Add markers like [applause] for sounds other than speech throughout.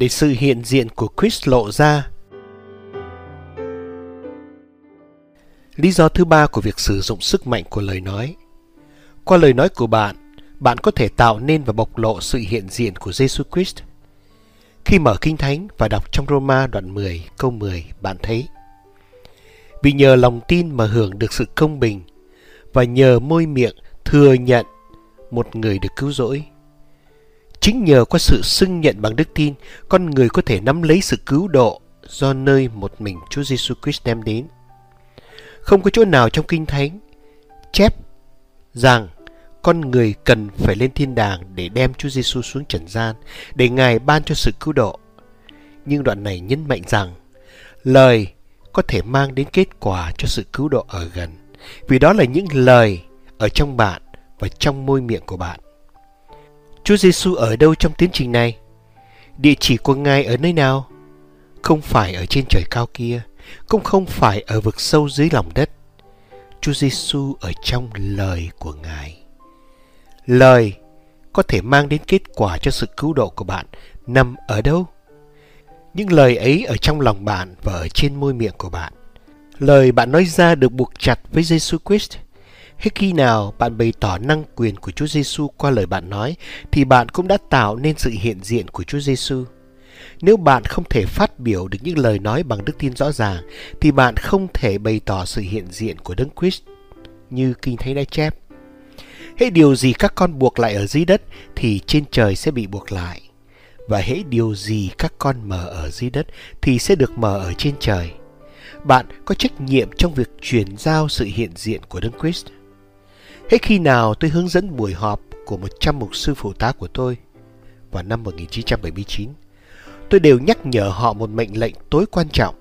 để sự hiện diện của Christ lộ ra. Lý do thứ ba của việc sử dụng sức mạnh của lời nói. Qua lời nói của bạn, bạn có thể tạo nên và bộc lộ sự hiện diện của Jesus Christ. Khi mở Kinh Thánh và đọc trong Roma đoạn 10 câu 10, bạn thấy Vì nhờ lòng tin mà hưởng được sự công bình và nhờ môi miệng thừa nhận một người được cứu rỗi. Chính nhờ qua sự xưng nhận bằng đức tin, con người có thể nắm lấy sự cứu độ do nơi một mình Chúa Giêsu Christ đem đến. Không có chỗ nào trong Kinh Thánh chép rằng con người cần phải lên thiên đàng để đem Chúa Giêsu xuống trần gian, để Ngài ban cho sự cứu độ. Nhưng đoạn này nhấn mạnh rằng lời có thể mang đến kết quả cho sự cứu độ ở gần, vì đó là những lời ở trong bạn và trong môi miệng của bạn. Chúa Giêsu ở đâu trong tiến trình này? Địa chỉ của Ngài ở nơi nào? Không phải ở trên trời cao kia, cũng không phải ở vực sâu dưới lòng đất. Chúa Giêsu ở trong lời của Ngài. Lời có thể mang đến kết quả cho sự cứu độ của bạn nằm ở đâu? Những lời ấy ở trong lòng bạn và ở trên môi miệng của bạn. Lời bạn nói ra được buộc chặt với Giêsu Christ. Hết khi nào bạn bày tỏ năng quyền của Chúa Giêsu qua lời bạn nói, thì bạn cũng đã tạo nên sự hiện diện của Chúa Giêsu. Nếu bạn không thể phát biểu được những lời nói bằng đức tin rõ ràng, thì bạn không thể bày tỏ sự hiện diện của Đấng Christ như Kinh Thánh đã chép. Hễ điều gì các con buộc lại ở dưới đất, thì trên trời sẽ bị buộc lại. Và hễ điều gì các con mở ở dưới đất, thì sẽ được mở ở trên trời. Bạn có trách nhiệm trong việc truyền giao sự hiện diện của Đấng Christ. Hết khi nào tôi hướng dẫn buổi họp của 100 mục sư phụ tá của tôi vào năm 1979, tôi đều nhắc nhở họ một mệnh lệnh tối quan trọng.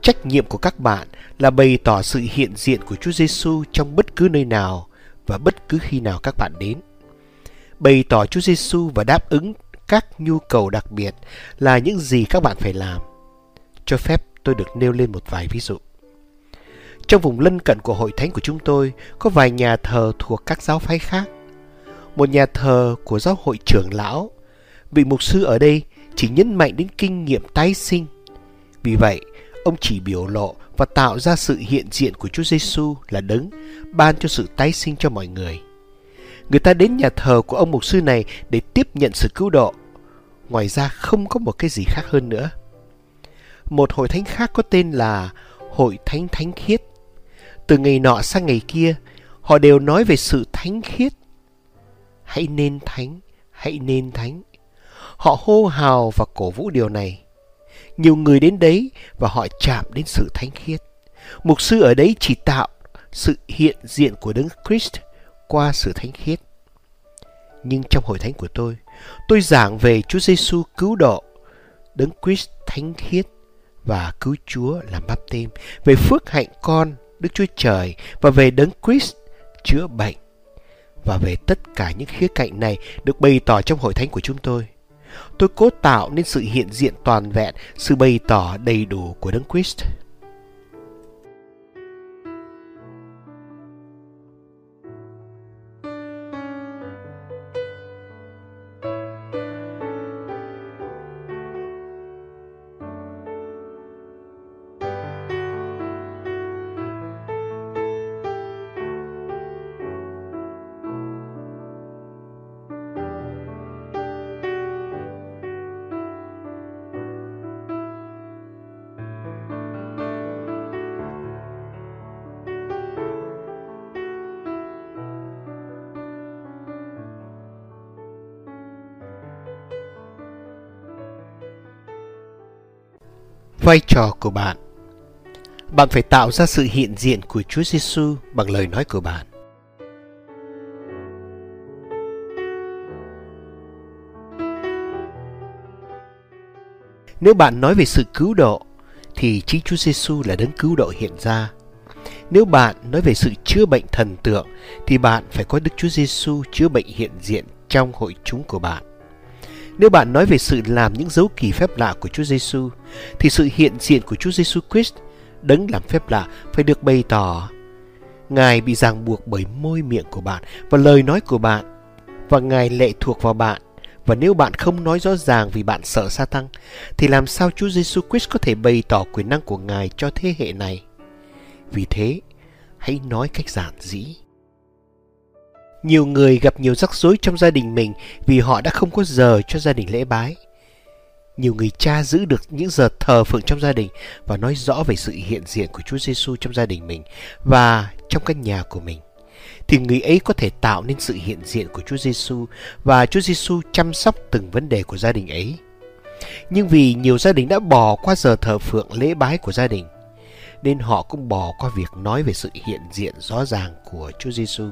Trách nhiệm của các bạn là bày tỏ sự hiện diện của Chúa Giêsu trong bất cứ nơi nào và bất cứ khi nào các bạn đến. Bày tỏ Chúa Giêsu và đáp ứng các nhu cầu đặc biệt là những gì các bạn phải làm. Cho phép tôi được nêu lên một vài ví dụ. Trong vùng lân cận của hội thánh của chúng tôi có vài nhà thờ thuộc các giáo phái khác. Một nhà thờ của giáo hội trưởng lão, vị mục sư ở đây chỉ nhấn mạnh đến kinh nghiệm tái sinh. Vì vậy, ông chỉ biểu lộ và tạo ra sự hiện diện của Chúa Giêsu là đấng ban cho sự tái sinh cho mọi người. Người ta đến nhà thờ của ông mục sư này để tiếp nhận sự cứu độ. Ngoài ra không có một cái gì khác hơn nữa. Một hội thánh khác có tên là Hội Thánh Thánh Khiết. Từ ngày nọ sang ngày kia, họ đều nói về sự thánh khiết. Hãy nên thánh, hãy nên thánh. Họ hô hào và cổ vũ điều này. Nhiều người đến đấy và họ chạm đến sự thánh khiết. Mục sư ở đấy chỉ tạo sự hiện diện của Đấng Christ qua sự thánh khiết. Nhưng trong hội thánh của tôi, tôi giảng về Chúa Giêsu cứu độ, Đấng Christ thánh khiết và cứu Chúa làm báp têm, về phước hạnh con Đức Chúa Trời và về Đấng Christ chữa bệnh. Và về tất cả những khía cạnh này được bày tỏ trong hội thánh của chúng tôi. Tôi cố tạo nên sự hiện diện toàn vẹn, sự bày tỏ đầy đủ của Đấng Christ. Vai trò của bạn Bạn phải tạo ra sự hiện diện của Chúa Giêsu bằng lời nói của bạn. Nếu bạn nói về sự cứu độ, thì chính Chúa Giêsu là đấng cứu độ hiện ra. Nếu bạn nói về sự chữa bệnh thần tượng, thì bạn phải có Đức Chúa Giêsu chữa bệnh hiện diện trong hội chúng của bạn. Nếu bạn nói về sự làm những dấu kỳ phép lạ của Chúa Giêsu, thì sự hiện diện của Chúa Giêsu Christ đấng làm phép lạ phải được bày tỏ. Ngài bị ràng buộc bởi môi miệng của bạn và lời nói của bạn và Ngài lệ thuộc vào bạn Và nếu bạn không nói rõ ràng vì bạn sợ sa tăng, thì làm sao Chúa Giêsu Christ có thể bày tỏ quyền năng của Ngài cho thế hệ này? Vì thế, hãy nói cách giản dĩ. Nhiều người gặp nhiều rắc rối trong gia đình mình vì họ đã không có giờ cho gia đình lễ bái. Nhiều người cha giữ được những giờ thờ phượng trong gia đình và nói rõ về sự hiện diện của Chúa Giêsu trong gia đình mình và trong căn nhà của mình thì người ấy có thể tạo nên sự hiện diện của Chúa Giêsu và Chúa Giêsu chăm sóc từng vấn đề của gia đình ấy. Nhưng vì nhiều gia đình đã bỏ qua giờ thờ phượng lễ bái của gia đình, nên họ cũng bỏ qua việc nói về sự hiện diện rõ ràng của Chúa Giêsu.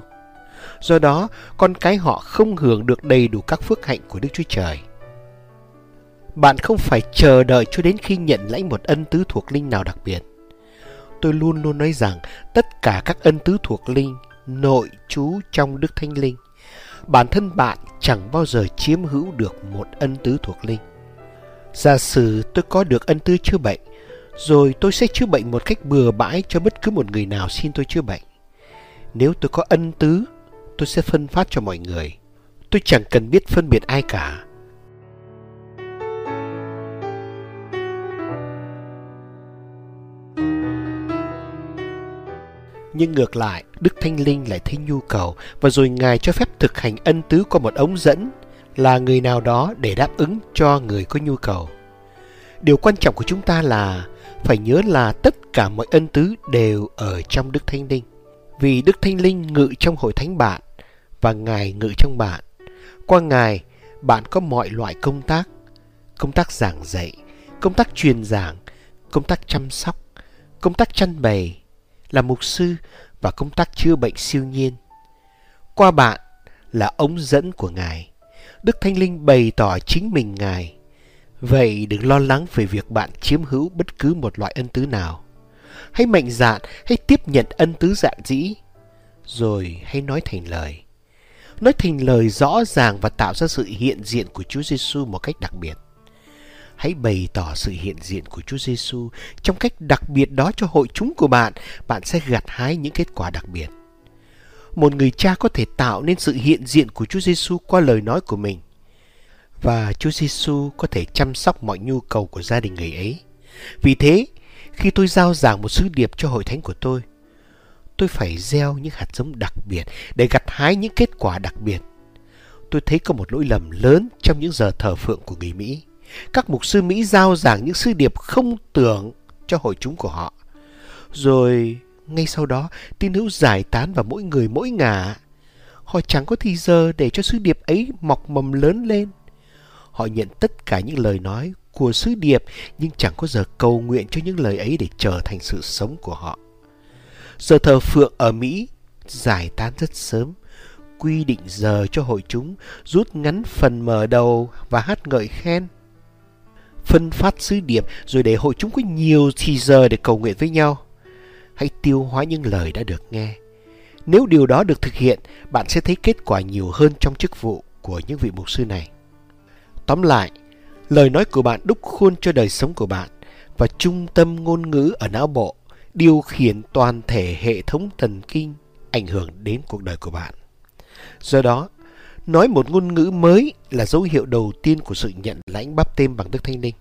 Do đó, con cái họ không hưởng được đầy đủ các phước hạnh của Đức Chúa Trời. Bạn không phải chờ đợi cho đến khi nhận lãnh một ân tứ thuộc linh nào đặc biệt. Tôi luôn luôn nói rằng tất cả các ân tứ thuộc linh nội trú trong Đức Thánh Linh. Bản thân bạn chẳng bao giờ chiếm hữu được một ân tứ thuộc linh. Giả sử tôi có được ân tứ chữa bệnh, rồi tôi sẽ chữa bệnh một cách bừa bãi cho bất cứ một người nào xin tôi chữa bệnh. Nếu tôi có ân tứ, tôi sẽ phân phát cho mọi người. Tôi chẳng cần biết phân biệt ai cả Nhưng ngược lại, Đức Thanh Linh lại thấy nhu cầu và rồi Ngài cho phép thực hành ân tứ qua một ống dẫn là người nào đó để đáp ứng cho người có nhu cầu. Điều quan trọng của chúng ta là phải nhớ là tất cả mọi ân tứ đều ở trong Đức Thanh Linh. Vì Đức Thanh Linh ngự trong hội thánh bạn và Ngài ngự trong bạn. Qua Ngài, bạn có mọi loại công tác, công tác giảng dạy, công tác truyền giảng, công tác chăm sóc, công tác chăn bày, là mục sư và công tác chữa bệnh siêu nhiên. Qua bạn là ống dẫn của Ngài. Đức Thanh Linh bày tỏ chính mình Ngài. Vậy đừng lo lắng về việc bạn chiếm hữu bất cứ một loại ân tứ nào. Hãy mạnh dạn, hãy tiếp nhận ân tứ dạng dĩ, rồi hãy nói thành lời. Nói thành lời rõ ràng và tạo ra sự hiện diện của Chúa Giêsu một cách đặc biệt. Hãy bày tỏ sự hiện diện của Chúa Giêsu trong cách đặc biệt đó cho hội chúng của bạn, bạn sẽ gặt hái những kết quả đặc biệt. Một người cha có thể tạo nên sự hiện diện của Chúa Giêsu qua lời nói của mình. Và Chúa Giêsu có thể chăm sóc mọi nhu cầu của gia đình người ấy. Vì thế, khi tôi giao giảng một sứ điệp cho hội thánh của tôi, tôi phải gieo những hạt giống đặc biệt để gặt hái những kết quả đặc biệt. Tôi thấy có một lỗi lầm lớn trong những giờ thờ phượng của người Mỹ các mục sư Mỹ giao giảng những sứ điệp không tưởng cho hội chúng của họ. Rồi ngay sau đó tin hữu giải tán vào mỗi người mỗi ngả. Họ chẳng có thì giờ để cho sứ điệp ấy mọc mầm lớn lên. Họ nhận tất cả những lời nói của sứ điệp nhưng chẳng có giờ cầu nguyện cho những lời ấy để trở thành sự sống của họ. Giờ thờ phượng ở Mỹ giải tán rất sớm quy định giờ cho hội chúng, rút ngắn phần mở đầu và hát ngợi khen phân phát sứ điệp rồi để hội chúng có nhiều thì giờ để cầu nguyện với nhau. Hãy tiêu hóa những lời đã được nghe. Nếu điều đó được thực hiện, bạn sẽ thấy kết quả nhiều hơn trong chức vụ của những vị mục sư này. Tóm lại, lời nói của bạn đúc khuôn cho đời sống của bạn và trung tâm ngôn ngữ ở não bộ điều khiển toàn thể hệ thống thần kinh ảnh hưởng đến cuộc đời của bạn. Do đó, Nói một ngôn ngữ mới là dấu hiệu đầu tiên của sự nhận lãnh bắp tên bằng Đức Thánh Linh.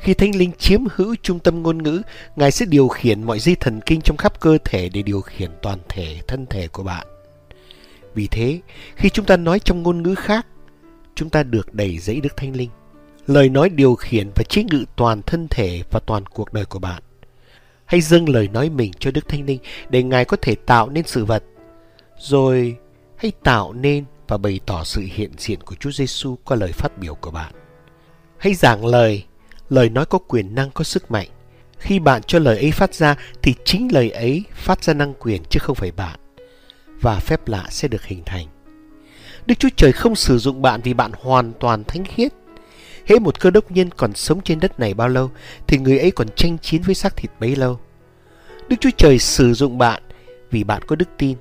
Khi Thánh Linh chiếm hữu trung tâm ngôn ngữ, Ngài sẽ điều khiển mọi dây thần kinh trong khắp cơ thể để điều khiển toàn thể thân thể của bạn. Vì thế, khi chúng ta nói trong ngôn ngữ khác, chúng ta được đầy dẫy Đức Thánh Linh. Lời nói điều khiển và chế ngự toàn thân thể và toàn cuộc đời của bạn. Hãy dâng lời nói mình cho Đức Thánh Linh để Ngài có thể tạo nên sự vật. Rồi hãy tạo nên và bày tỏ sự hiện diện của Chúa Giêsu qua lời phát biểu của bạn. Hãy giảng lời, lời nói có quyền năng có sức mạnh. Khi bạn cho lời ấy phát ra thì chính lời ấy phát ra năng quyền chứ không phải bạn. Và phép lạ sẽ được hình thành. Đức Chúa Trời không sử dụng bạn vì bạn hoàn toàn thánh khiết. Hễ một cơ đốc nhân còn sống trên đất này bao lâu thì người ấy còn tranh chiến với xác thịt bấy lâu. Đức Chúa Trời sử dụng bạn vì bạn có đức tin.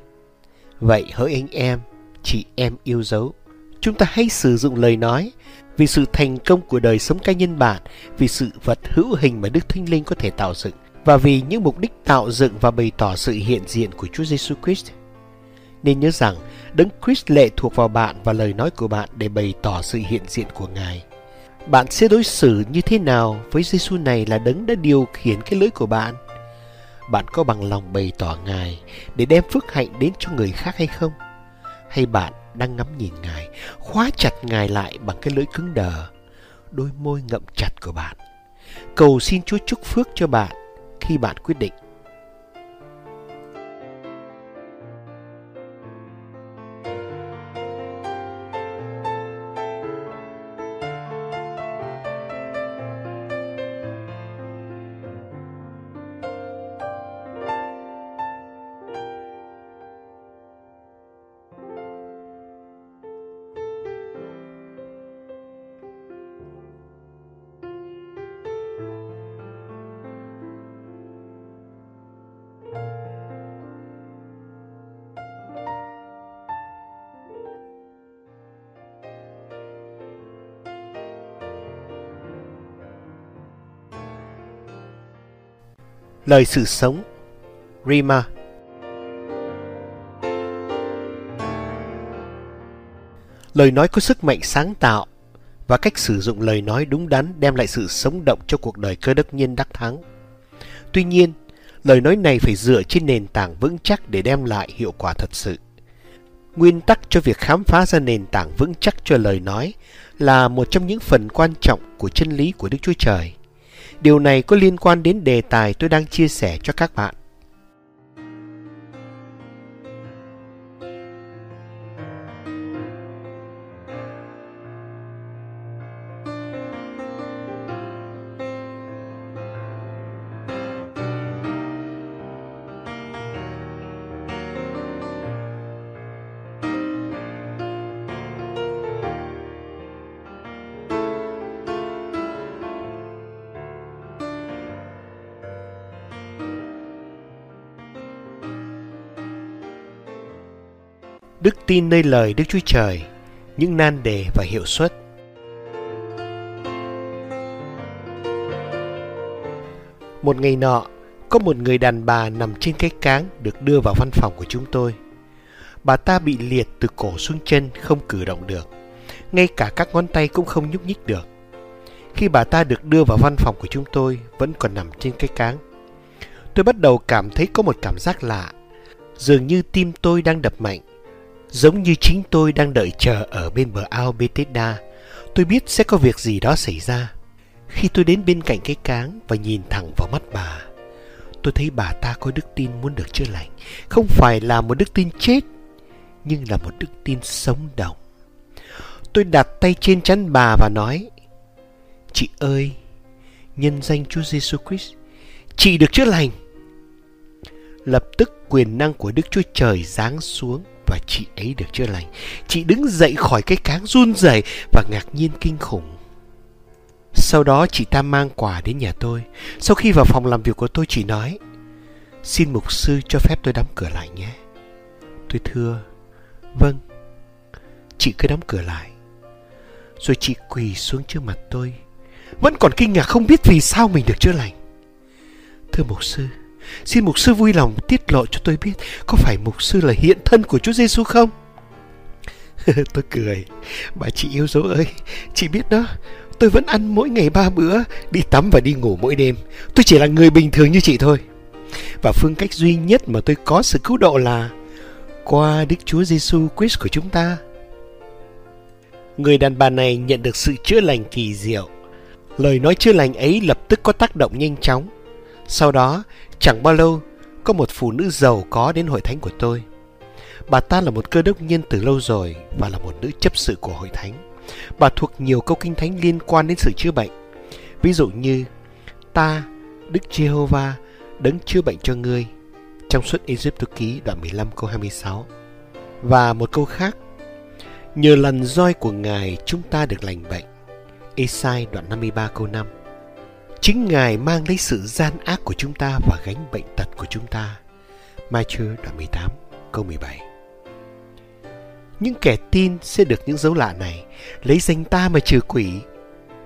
Vậy hỡi anh em, chị em yêu dấu. Chúng ta hãy sử dụng lời nói vì sự thành công của đời sống cá nhân bạn, vì sự vật hữu hình mà Đức Thánh Linh có thể tạo dựng và vì những mục đích tạo dựng và bày tỏ sự hiện diện của Chúa Giêsu Christ. Nên nhớ rằng Đấng Christ lệ thuộc vào bạn và lời nói của bạn để bày tỏ sự hiện diện của Ngài. Bạn sẽ đối xử như thế nào với Giêsu này là đấng đã điều khiển cái lưỡi của bạn? Bạn có bằng lòng bày tỏ Ngài để đem phước hạnh đến cho người khác hay không? Hay bạn đang ngắm nhìn Ngài, khóa chặt Ngài lại bằng cái lưỡi cứng đờ, đôi môi ngậm chặt của bạn? Cầu xin Chúa chúc phước cho bạn khi bạn quyết định Lời sự sống Rima Lời nói có sức mạnh sáng tạo và cách sử dụng lời nói đúng đắn đem lại sự sống động cho cuộc đời cơ đốc nhân đắc thắng. Tuy nhiên, lời nói này phải dựa trên nền tảng vững chắc để đem lại hiệu quả thật sự. Nguyên tắc cho việc khám phá ra nền tảng vững chắc cho lời nói là một trong những phần quan trọng của chân lý của Đức Chúa Trời. Điều này có liên quan đến đề tài tôi đang chia sẻ cho các bạn. Đức tin nơi lời Đức Chúa Trời, những nan đề và hiệu suất. Một ngày nọ, có một người đàn bà nằm trên cái cáng được đưa vào văn phòng của chúng tôi. Bà ta bị liệt từ cổ xuống chân không cử động được. Ngay cả các ngón tay cũng không nhúc nhích được. Khi bà ta được đưa vào văn phòng của chúng tôi vẫn còn nằm trên cái cáng. Tôi bắt đầu cảm thấy có một cảm giác lạ. Dường như tim tôi đang đập mạnh Giống như chính tôi đang đợi chờ ở bên bờ ao Bethesda, tôi biết sẽ có việc gì đó xảy ra. Khi tôi đến bên cạnh cái cáng và nhìn thẳng vào mắt bà, tôi thấy bà ta có đức tin muốn được chữa lành. Không phải là một đức tin chết, nhưng là một đức tin sống động. Tôi đặt tay trên chắn bà và nói, Chị ơi, nhân danh Chúa Giêsu Christ, chị được chữa lành. Lập tức quyền năng của Đức Chúa Trời giáng xuống và chị ấy được chữa lành. Chị đứng dậy khỏi cái cáng run rẩy và ngạc nhiên kinh khủng. Sau đó chị ta mang quà đến nhà tôi. Sau khi vào phòng làm việc của tôi chị nói Xin mục sư cho phép tôi đóng cửa lại nhé. Tôi thưa Vâng. Chị cứ đóng cửa lại. Rồi chị quỳ xuống trước mặt tôi. Vẫn còn kinh ngạc không biết vì sao mình được chữa lành. Thưa mục sư, Xin mục sư vui lòng tiết lộ cho tôi biết có phải mục sư là hiện thân của Chúa Giêsu không? [laughs] tôi cười. Bà chị yêu dấu ơi, chị biết đó, tôi vẫn ăn mỗi ngày ba bữa, đi tắm và đi ngủ mỗi đêm. Tôi chỉ là người bình thường như chị thôi. Và phương cách duy nhất mà tôi có sự cứu độ là qua Đức Chúa Giêsu Christ của chúng ta. Người đàn bà này nhận được sự chữa lành kỳ diệu. Lời nói chữa lành ấy lập tức có tác động nhanh chóng. Sau đó, Chẳng bao lâu, có một phụ nữ giàu có đến hội thánh của tôi. Bà ta là một cơ đốc nhân từ lâu rồi và là một nữ chấp sự của hội thánh. Bà thuộc nhiều câu kinh thánh liên quan đến sự chữa bệnh. Ví dụ như Ta, Đức Giê-hô-va, đấng chữa bệnh cho ngươi trong suốt Egypto ký đoạn 15 câu 26. Và một câu khác, nhờ lần roi của Ngài chúng ta được lành bệnh. Esai đoạn 53 câu 5. Chính Ngài mang lấy sự gian ác của chúng ta và gánh bệnh tật của chúng ta. Matthew đoạn 18 câu 17 Những kẻ tin sẽ được những dấu lạ này, lấy danh ta mà trừ quỷ.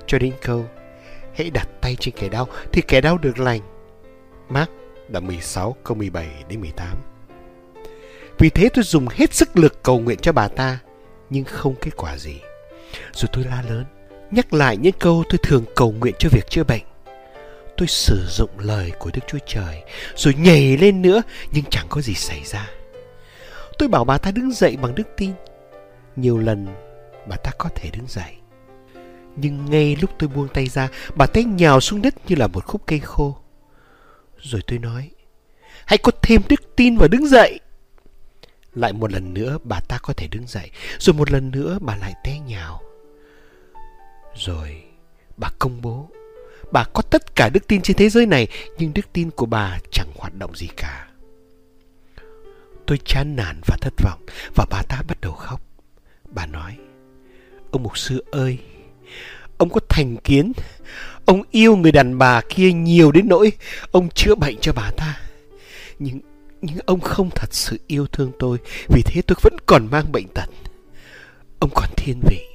Cho đến câu, hãy đặt tay trên kẻ đau thì kẻ đau được lành. Mark đoạn 16 câu 17 đến 18 Vì thế tôi dùng hết sức lực cầu nguyện cho bà ta, nhưng không kết quả gì. Rồi tôi la lớn, nhắc lại những câu tôi thường cầu nguyện cho việc chữa bệnh. Tôi sử dụng lời của Đức Chúa Trời, rồi nhảy lên nữa, nhưng chẳng có gì xảy ra. Tôi bảo bà ta đứng dậy bằng đức tin. Nhiều lần bà ta có thể đứng dậy. Nhưng ngay lúc tôi buông tay ra, bà ta nhào xuống đất như là một khúc cây khô. Rồi tôi nói, hãy có thêm đức tin và đứng dậy. Lại một lần nữa bà ta có thể đứng dậy, rồi một lần nữa bà lại té nhào. Rồi bà công bố, bà có tất cả đức tin trên thế giới này, nhưng đức tin của bà chẳng hoạt động gì cả. Tôi chán nản và thất vọng và bà ta bắt đầu khóc. Bà nói, ông mục sư ơi, ông có thành kiến, ông yêu người đàn bà kia nhiều đến nỗi ông chữa bệnh cho bà ta. Nhưng nhưng ông không thật sự yêu thương tôi, vì thế tôi vẫn còn mang bệnh tật. Ông còn thiên vị.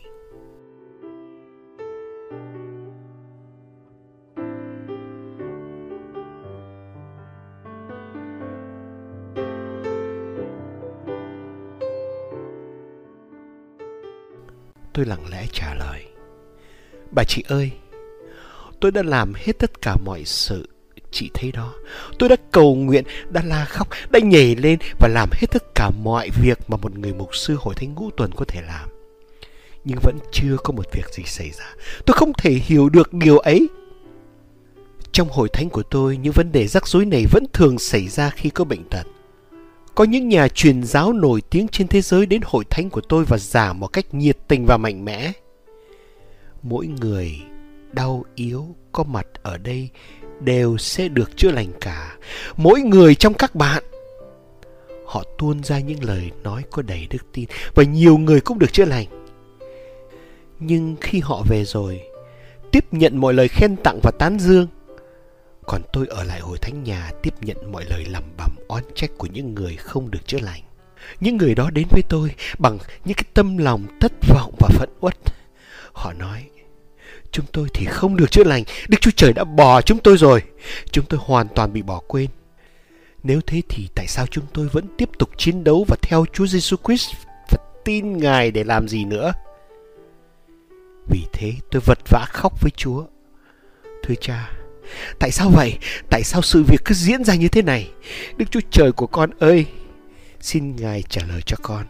Tôi lặng lẽ trả lời. Bà chị ơi, tôi đã làm hết tất cả mọi sự chị thấy đó. Tôi đã cầu nguyện, đã la khóc, đã nhảy lên và làm hết tất cả mọi việc mà một người mục sư hội thánh ngũ tuần có thể làm. Nhưng vẫn chưa có một việc gì xảy ra. Tôi không thể hiểu được điều ấy. Trong hội thánh của tôi, những vấn đề rắc rối này vẫn thường xảy ra khi có bệnh tật. Có những nhà truyền giáo nổi tiếng trên thế giới đến hội thánh của tôi và giảng một cách nhiệt tình và mạnh mẽ. Mỗi người đau yếu có mặt ở đây đều sẽ được chữa lành cả. Mỗi người trong các bạn họ tuôn ra những lời nói có đầy đức tin và nhiều người cũng được chữa lành. Nhưng khi họ về rồi, tiếp nhận mọi lời khen tặng và tán dương, còn tôi ở lại hội thánh nhà tiếp nhận mọi lời lầm bầm oán trách của những người không được chữa lành. Những người đó đến với tôi bằng những cái tâm lòng thất vọng và phẫn uất. Họ nói, chúng tôi thì không được chữa lành, Đức Chúa Trời đã bỏ chúng tôi rồi. Chúng tôi hoàn toàn bị bỏ quên. Nếu thế thì tại sao chúng tôi vẫn tiếp tục chiến đấu và theo Chúa Giêsu Christ và tin Ngài để làm gì nữa? Vì thế tôi vật vã khóc với Chúa. Thưa cha, Tại sao vậy? Tại sao sự việc cứ diễn ra như thế này? Đức Chúa Trời của con ơi! Xin Ngài trả lời cho con.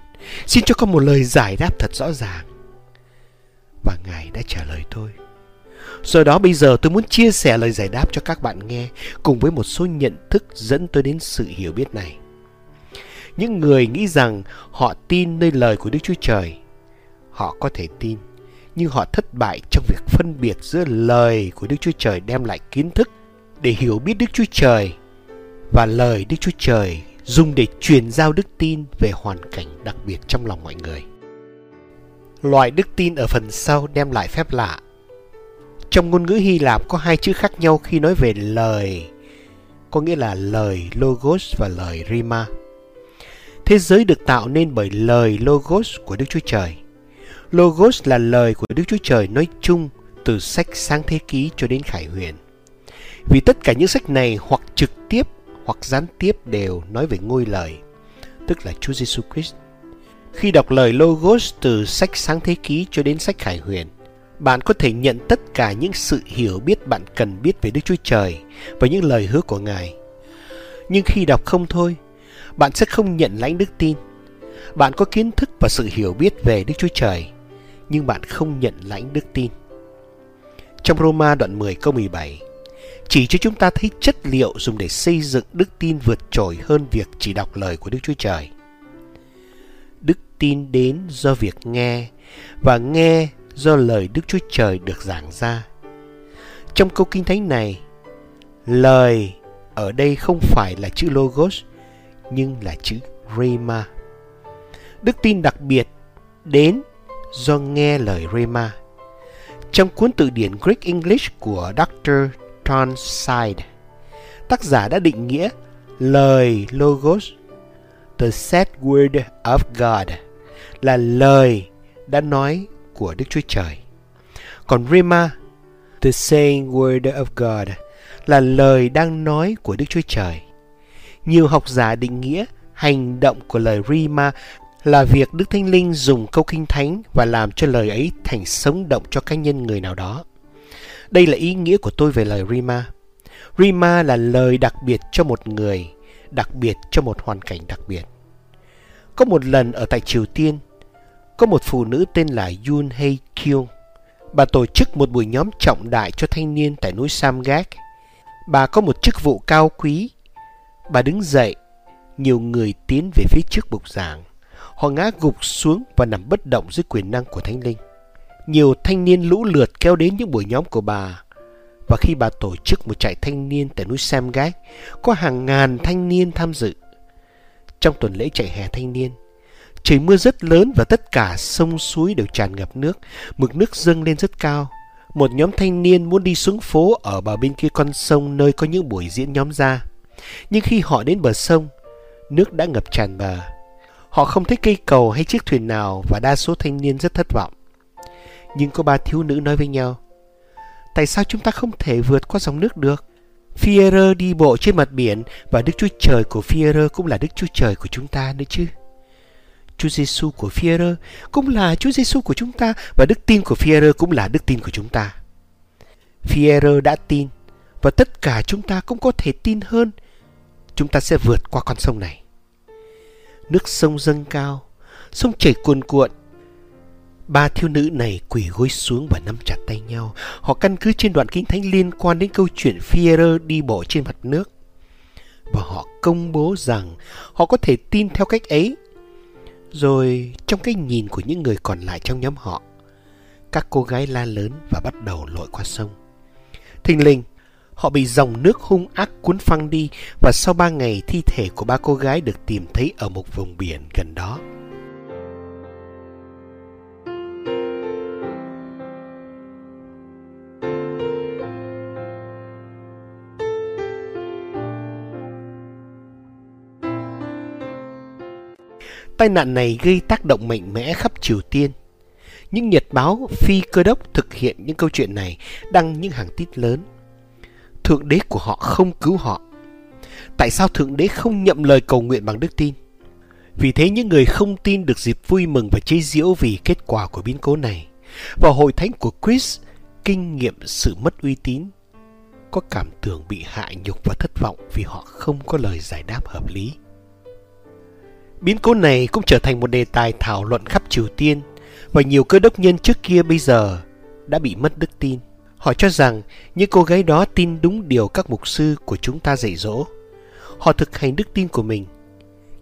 Xin cho con một lời giải đáp thật rõ ràng. Và Ngài đã trả lời tôi. Do đó bây giờ tôi muốn chia sẻ lời giải đáp cho các bạn nghe cùng với một số nhận thức dẫn tôi đến sự hiểu biết này. Những người nghĩ rằng họ tin nơi lời của Đức Chúa Trời, họ có thể tin nhưng họ thất bại trong việc phân biệt giữa lời của Đức Chúa Trời đem lại kiến thức để hiểu biết Đức Chúa Trời và lời Đức Chúa Trời dùng để truyền giao đức tin về hoàn cảnh đặc biệt trong lòng mọi người. Loại đức tin ở phần sau đem lại phép lạ. Trong ngôn ngữ Hy Lạp có hai chữ khác nhau khi nói về lời, có nghĩa là lời Logos và lời Rima. Thế giới được tạo nên bởi lời Logos của Đức Chúa Trời. Logos là lời của Đức Chúa Trời nói chung từ sách Sáng Thế Ký cho đến Khải Huyền. Vì tất cả những sách này hoặc trực tiếp hoặc gián tiếp đều nói về ngôi lời, tức là Chúa Giêsu Christ. Khi đọc lời Logos từ sách Sáng Thế Ký cho đến sách Khải Huyền, bạn có thể nhận tất cả những sự hiểu biết bạn cần biết về Đức Chúa Trời và những lời hứa của Ngài. Nhưng khi đọc không thôi, bạn sẽ không nhận lãnh đức tin. Bạn có kiến thức và sự hiểu biết về Đức Chúa Trời, nhưng bạn không nhận lãnh đức tin. Trong Roma đoạn 10 câu 17, chỉ cho chúng ta thấy chất liệu dùng để xây dựng đức tin vượt trội hơn việc chỉ đọc lời của Đức Chúa Trời. Đức tin đến do việc nghe và nghe do lời Đức Chúa Trời được giảng ra. Trong câu kinh thánh này, lời ở đây không phải là chữ logos nhưng là chữ rema. Đức tin đặc biệt đến do nghe lời Rema. Trong cuốn từ điển Greek English của Dr. Tonside, tác giả đã định nghĩa lời Logos, the said word of God, là lời đã nói của Đức Chúa Trời. Còn Rema, the saying word of God, là lời đang nói của Đức Chúa Trời. Nhiều học giả định nghĩa Hành động của lời Rima là việc Đức Thánh Linh dùng câu kinh thánh và làm cho lời ấy thành sống động cho cá nhân người nào đó. Đây là ý nghĩa của tôi về lời Rima. Rima là lời đặc biệt cho một người, đặc biệt cho một hoàn cảnh đặc biệt. Có một lần ở tại Triều Tiên, có một phụ nữ tên là Yoon Hae Kyung. Bà tổ chức một buổi nhóm trọng đại cho thanh niên tại núi Samgak. Bà có một chức vụ cao quý. Bà đứng dậy, nhiều người tiến về phía trước bục giảng. Họ ngã gục xuống và nằm bất động dưới quyền năng của Thánh Linh. Nhiều thanh niên lũ lượt kéo đến những buổi nhóm của bà. Và khi bà tổ chức một trại thanh niên tại núi Samgak, có hàng ngàn thanh niên tham dự. Trong tuần lễ chạy hè thanh niên, trời mưa rất lớn và tất cả sông suối đều tràn ngập nước, mực nước dâng lên rất cao. Một nhóm thanh niên muốn đi xuống phố ở bờ bên kia con sông nơi có những buổi diễn nhóm ra. Nhưng khi họ đến bờ sông, nước đã ngập tràn bờ. Họ không thấy cây cầu hay chiếc thuyền nào và đa số thanh niên rất thất vọng. Nhưng có ba thiếu nữ nói với nhau, Tại sao chúng ta không thể vượt qua dòng nước được? Fierre đi bộ trên mặt biển và Đức Chúa Trời của Fierre cũng là Đức Chúa Trời của chúng ta nữa chứ. Chúa Giêsu của Fierre cũng là Chúa Giêsu của chúng ta và đức tin của Fierre cũng là đức tin của chúng ta. Fierre đã tin và tất cả chúng ta cũng có thể tin hơn. Chúng ta sẽ vượt qua con sông này. Nước sông dâng cao, sông chảy cuồn cuộn Ba thiếu nữ này quỳ gối xuống và nắm chặt tay nhau. Họ căn cứ trên đoạn kinh thánh liên quan đến câu chuyện Führer đi bộ trên mặt nước. Và họ công bố rằng họ có thể tin theo cách ấy. Rồi trong cái nhìn của những người còn lại trong nhóm họ, các cô gái la lớn và bắt đầu lội qua sông. Thình linh, họ bị dòng nước hung ác cuốn phăng đi và sau ba ngày thi thể của ba cô gái được tìm thấy ở một vùng biển gần đó. Tai nạn này gây tác động mạnh mẽ khắp Triều Tiên. Những nhật báo phi cơ đốc thực hiện những câu chuyện này đăng những hàng tít lớn. Thượng đế của họ không cứu họ. Tại sao Thượng đế không nhậm lời cầu nguyện bằng đức tin? Vì thế những người không tin được dịp vui mừng và chế giễu vì kết quả của biến cố này. Và hội thánh của Chris kinh nghiệm sự mất uy tín, có cảm tưởng bị hại nhục và thất vọng vì họ không có lời giải đáp hợp lý. Biến cố này cũng trở thành một đề tài thảo luận khắp Triều Tiên và nhiều cơ đốc nhân trước kia bây giờ đã bị mất đức tin. Họ cho rằng những cô gái đó tin đúng điều các mục sư của chúng ta dạy dỗ. Họ thực hành đức tin của mình.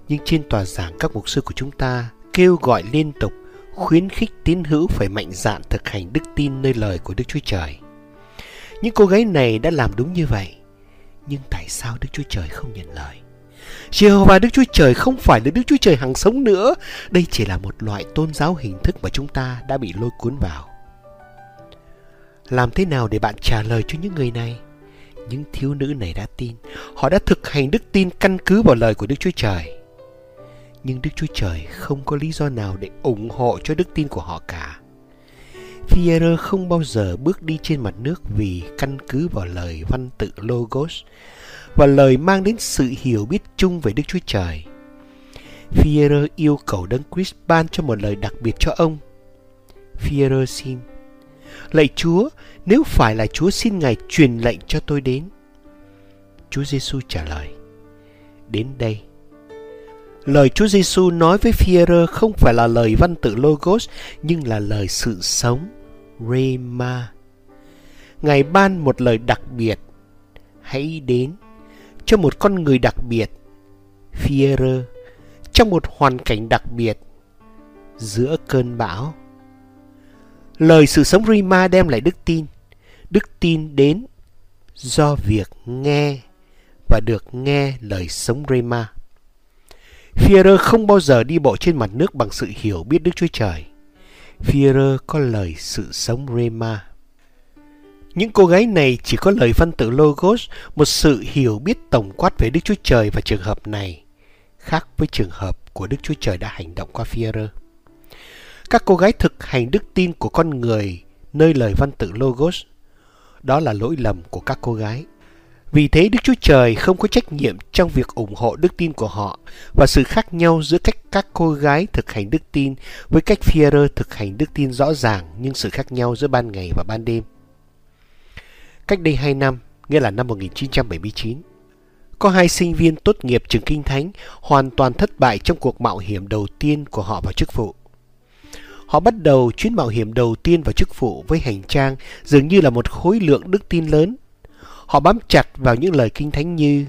Nhưng trên tòa giảng các mục sư của chúng ta kêu gọi liên tục, khuyến khích tín hữu phải mạnh dạn thực hành đức tin nơi lời của Đức Chúa Trời. Những cô gái này đã làm đúng như vậy. Nhưng tại sao Đức Chúa Trời không nhận lời? Jehovah Đức Chúa Trời không phải là Đức Chúa Trời hằng sống nữa. Đây chỉ là một loại tôn giáo hình thức mà chúng ta đã bị lôi cuốn vào. Làm thế nào để bạn trả lời cho những người này? Những thiếu nữ này đã tin. Họ đã thực hành đức tin căn cứ vào lời của Đức Chúa Trời. Nhưng Đức Chúa Trời không có lý do nào để ủng hộ cho đức tin của họ cả. Fierre không bao giờ bước đi trên mặt nước vì căn cứ vào lời văn tự Logos và lời mang đến sự hiểu biết chung về Đức Chúa Trời. Führer yêu cầu Đấng Christ ban cho một lời đặc biệt cho ông. Führer xin, Lạy Chúa, nếu phải là Chúa xin Ngài truyền lệnh cho tôi đến. Chúa Giêsu trả lời, đến đây. Lời Chúa Giêsu nói với Führer không phải là lời văn tự Logos, nhưng là lời sự sống, Rema. Ngài ban một lời đặc biệt, hãy đến cho một con người đặc biệt, Führer, trong một hoàn cảnh đặc biệt, giữa cơn bão. Lời sự sống Rima đem lại đức tin. Đức tin đến do việc nghe và được nghe lời sống Rima. Führer không bao giờ đi bộ trên mặt nước bằng sự hiểu biết Đức Chúa Trời. Führer có lời sự sống Rema. Những cô gái này chỉ có lời văn tự Logos, một sự hiểu biết tổng quát về Đức Chúa Trời và trường hợp này, khác với trường hợp của Đức Chúa Trời đã hành động qua Führer. Các cô gái thực hành đức tin của con người nơi lời văn tự Logos. Đó là lỗi lầm của các cô gái. Vì thế Đức Chúa Trời không có trách nhiệm trong việc ủng hộ đức tin của họ và sự khác nhau giữa cách các cô gái thực hành đức tin với cách Führer thực hành đức tin rõ ràng nhưng sự khác nhau giữa ban ngày và ban đêm. Cách đây 2 năm, nghĩa là năm 1979, có hai sinh viên tốt nghiệp trường kinh thánh hoàn toàn thất bại trong cuộc mạo hiểm đầu tiên của họ vào chức vụ. Họ bắt đầu chuyến mạo hiểm đầu tiên vào chức vụ với hành trang dường như là một khối lượng đức tin lớn. Họ bám chặt vào những lời kinh thánh như